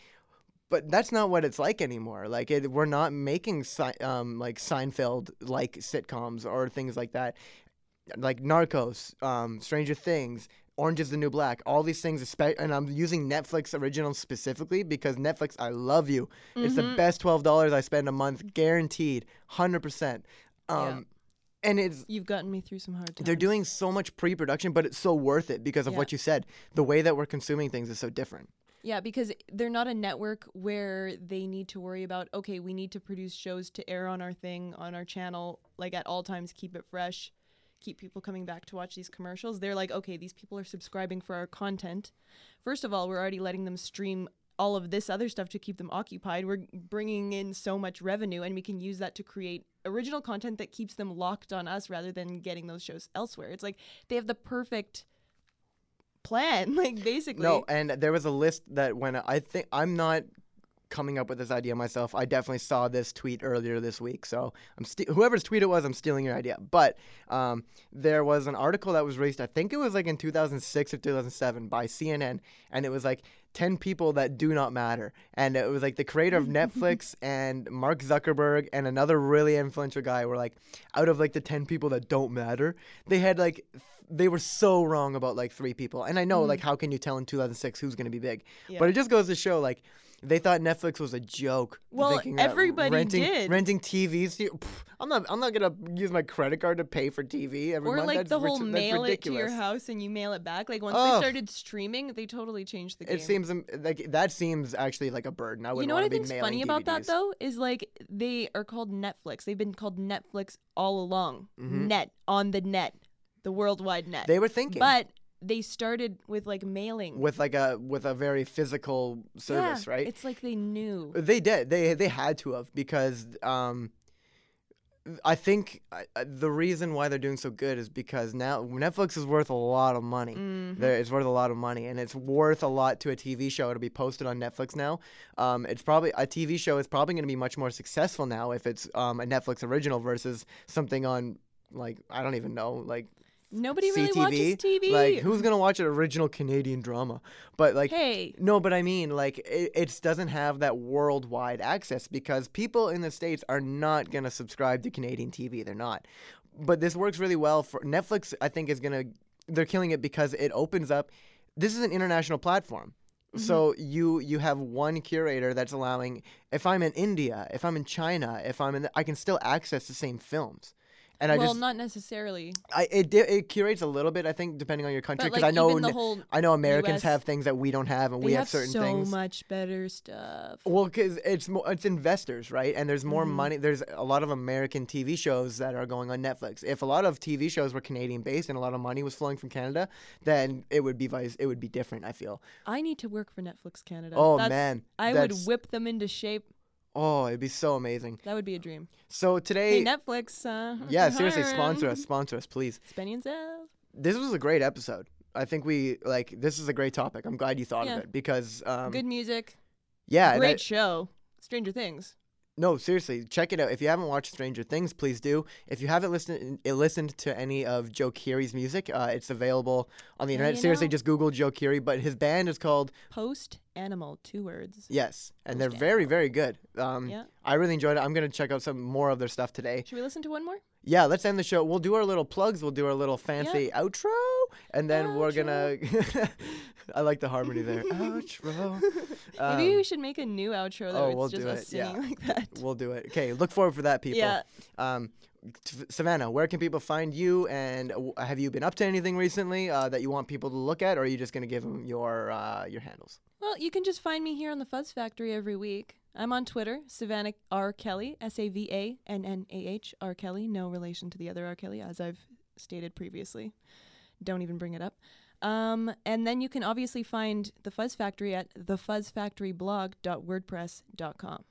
But that's not what it's like anymore. Like it, we're not making um, like Seinfeld like sitcoms or things like that like Narcos, um, Stranger Things, Orange is the New Black, all these things, and I'm using Netflix originals specifically because Netflix, I love you. It's the Mhm. best twelve dollars I spend a month, guaranteed, hundred percent. Um, and it's You've gotten me through some hard times. they're doing so much pre-production, but it's so worth it because of Yeah. what you said. The way that we're consuming things is so different. Yeah, because they're not a network where they need to worry about, okay, we need to produce shows to air on our thing, on our channel, like at all times, keep it fresh, keep people coming back to watch these commercials. They're like, okay, these people are subscribing for our content. First of all, we're already letting them stream all of this other stuff to keep them occupied. We're bringing in so much revenue, and we can use that to create original content that keeps them locked on us rather than getting those shows elsewhere. It's like they have the perfect plan, like basically. No, and there was a list that when I think I'm not coming up with this idea myself. I definitely saw this tweet earlier this week, so I'm st- whoever's tweet it was, I'm stealing your idea. But um, there was an article that was released. I think it was like in 2006 or 2007 by CNN, and it was like 10 people that do not matter. And it was like the creator of Netflix and Mark Zuckerberg and another really influential guy were like, out of like the 10 people that don't matter, they had like, th- they were so wrong about like three people. And I know, like, mm-hmm. how can you tell in 2006 who's going to be big? Yeah. But it just goes to show, like, they thought Netflix was a joke. Well, everybody renting, did. Renting TVs. pff, I'm not. I'm not gonna use my credit card to pay for TV every or month. like That's the whole mail it to your house and you mail it back. Like once Ugh. they started streaming, they totally changed the game. It seems um, like that seems actually like a burden. I you wouldn't know what I want to be think's funny about that though is like they are called Netflix. They've been called Netflix all along. Net on the net, the worldwide net. Mm-hmm. They were thinking, but they started with like mailing. with like a with a very physical service, Yeah, right? It's like they knew. They did. They they had to have because um, I think the reason why they're doing so good is because now Netflix is worth a lot of money. Mhm. It's worth a lot of money, and it's worth a lot to a TV show to be posted on Netflix now. Um, it's probably a TV show is probably going to be much more successful now if it's um, a Netflix original versus something on like I don't even know like Nobody really CTV. watches TV. Like who's gonna watch an original Canadian drama? But like Hey, no, but I mean, like, it, it doesn't have that worldwide access because people in the States are not going to subscribe to Canadian TV. They're not. But this works really well for Netflix, I think, is going to, they're killing it because it opens up. This is an international platform. Mm-hmm. So you you have one curator that's allowing if I'm in India, if I'm in China, if I'm in the, I can still access the same films. And I well, just not necessarily. I it it curates a little bit I think depending on your country because like I know whole I know Americans US have things that we don't have and we have, have certain so things. So much better stuff. Well, because it's mo- it's investors, right? And there's more Mm-hmm. money. There's a lot of American TV shows that are going on Netflix. If a lot of TV shows were Canadian based and a lot of money was flowing from Canada, then it would be vice. It would be different. I feel. I need to work for Netflix Canada. Oh, That's- man, I that's- would whip them into shape. Oh, it'd be so amazing. That would be a dream. So today, Hey, Netflix. Uh, yeah, seriously, sponsor us, sponsor us, please. And Zev. This was a great episode. I think we like this is a great topic. I'm glad you thought Yeah. of it because um, Good music. yeah, and I- Great show. Stranger Things. No, seriously, check it out. If you haven't watched Stranger Things, please do. If you haven't listened listened to any of Joe Keery's music, uh, it's available on the internet. Seriously, know. just Google Joe Keery. But his band is called Post Animal. Two words. Yes, and they're very, very good. Um, Yeah. I really enjoyed it. I'm gonna check out some more of their stuff today. Should we listen to one more? Yeah, let's end the show. We'll do our little plugs. We'll do our little fancy outro, and then we're gonna. I like the harmony there. outro. Maybe Um, we should make a new outro that oh, it's we'll just do it, yeah. like that. We'll do it. Okay, look forward for that, people. Yeah. Um, Savannah, where can people find you? And have you been up to anything recently uh, that you want people to look at, or are you just gonna give them your uh, your handles? Well, you can just find me here on the Fuzz Factory every week. I'm on Twitter, Savannah R. Kelly, S A V A N N A H R. Kelly, no relation to the other R. Kelly, as I've stated previously. Don't even bring it up. Um, and then you can obviously find the Fuzz Factory at thefuzzfactoryblog.wordpress.com.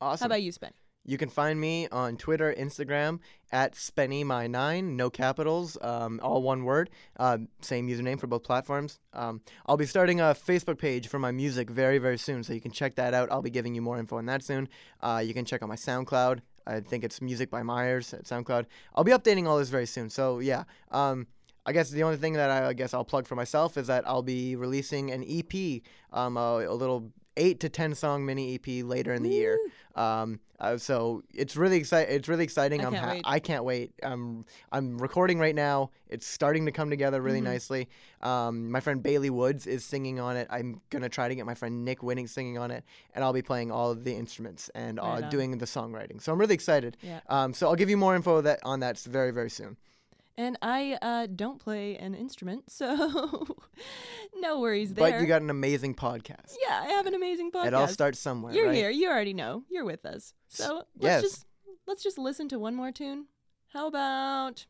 Awesome. How about you, Spenny? You can find me on Twitter, Instagram at SpennyMy9, no capitals, um, all one word. Uh, same username for both platforms. Um, I'll be starting a Facebook page for my music very, very soon, so you can check that out. I'll be giving you more info on that soon. Uh, you can check out my SoundCloud. I think it's Music by Myers at SoundCloud. I'll be updating all this very soon. So yeah. Um, I guess the only thing that I, I guess I'll plug for myself is that I'll be releasing an EP, um, a, a little eight to ten song mini EP later in the year. Um, uh, so it's really exciting. It's really exciting. I I'm can't wait. I can't wait. Um, I'm recording right now. It's starting to come together really Mhm. nicely. Um, my friend Bailey Woods is singing on it. I'm gonna try to get my friend Nick Winning singing on it, and I'll be playing all of the instruments and Right uh, doing the songwriting. So I'm really excited. Yeah. Um, so I'll give you more info that on that very very soon. And I uh, don't play an instrument, so no worries there. But you got an amazing podcast. yeah, I have an amazing podcast. It all starts somewhere. You're right? here. You already know. You're with us. So let's yes. just let's just listen to one more tune. How about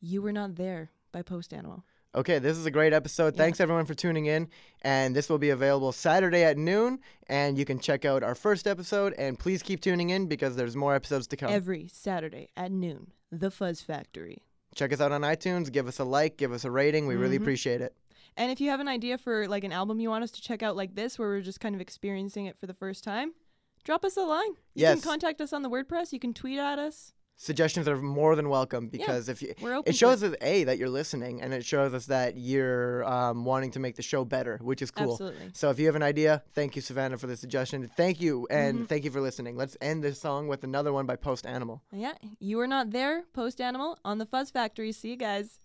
"You Were Not There" by Post Animal? Okay, this is a great episode. Yeah. Thanks everyone for tuning in. And this will be available Saturday at noon. And you can check out our first episode. And please keep tuning in because there's more episodes to come. Every Saturday at noon, The Fuzz Factory. check us out on iTunes. Give us a like. Give us a rating. We really Mhm. appreciate it. And if you have an idea for like an album you want us to check out like this, where we're just kind of experiencing it for the first time, drop us a line. You Yes. can contact us on the WordPress. You can tweet at us. Suggestions are more than welcome because if you. It shows us a that you're listening, and it shows us that you're um, wanting to make the show better, which is cool. Absolutely. So if you have an idea, thank you, Savannah, for the suggestion. Thank you, and Mhm. thank you for listening. Let's end this song with another one by Post Animal. Yeah, you are not there, Post Animal on the Fuzz Factory. See you guys.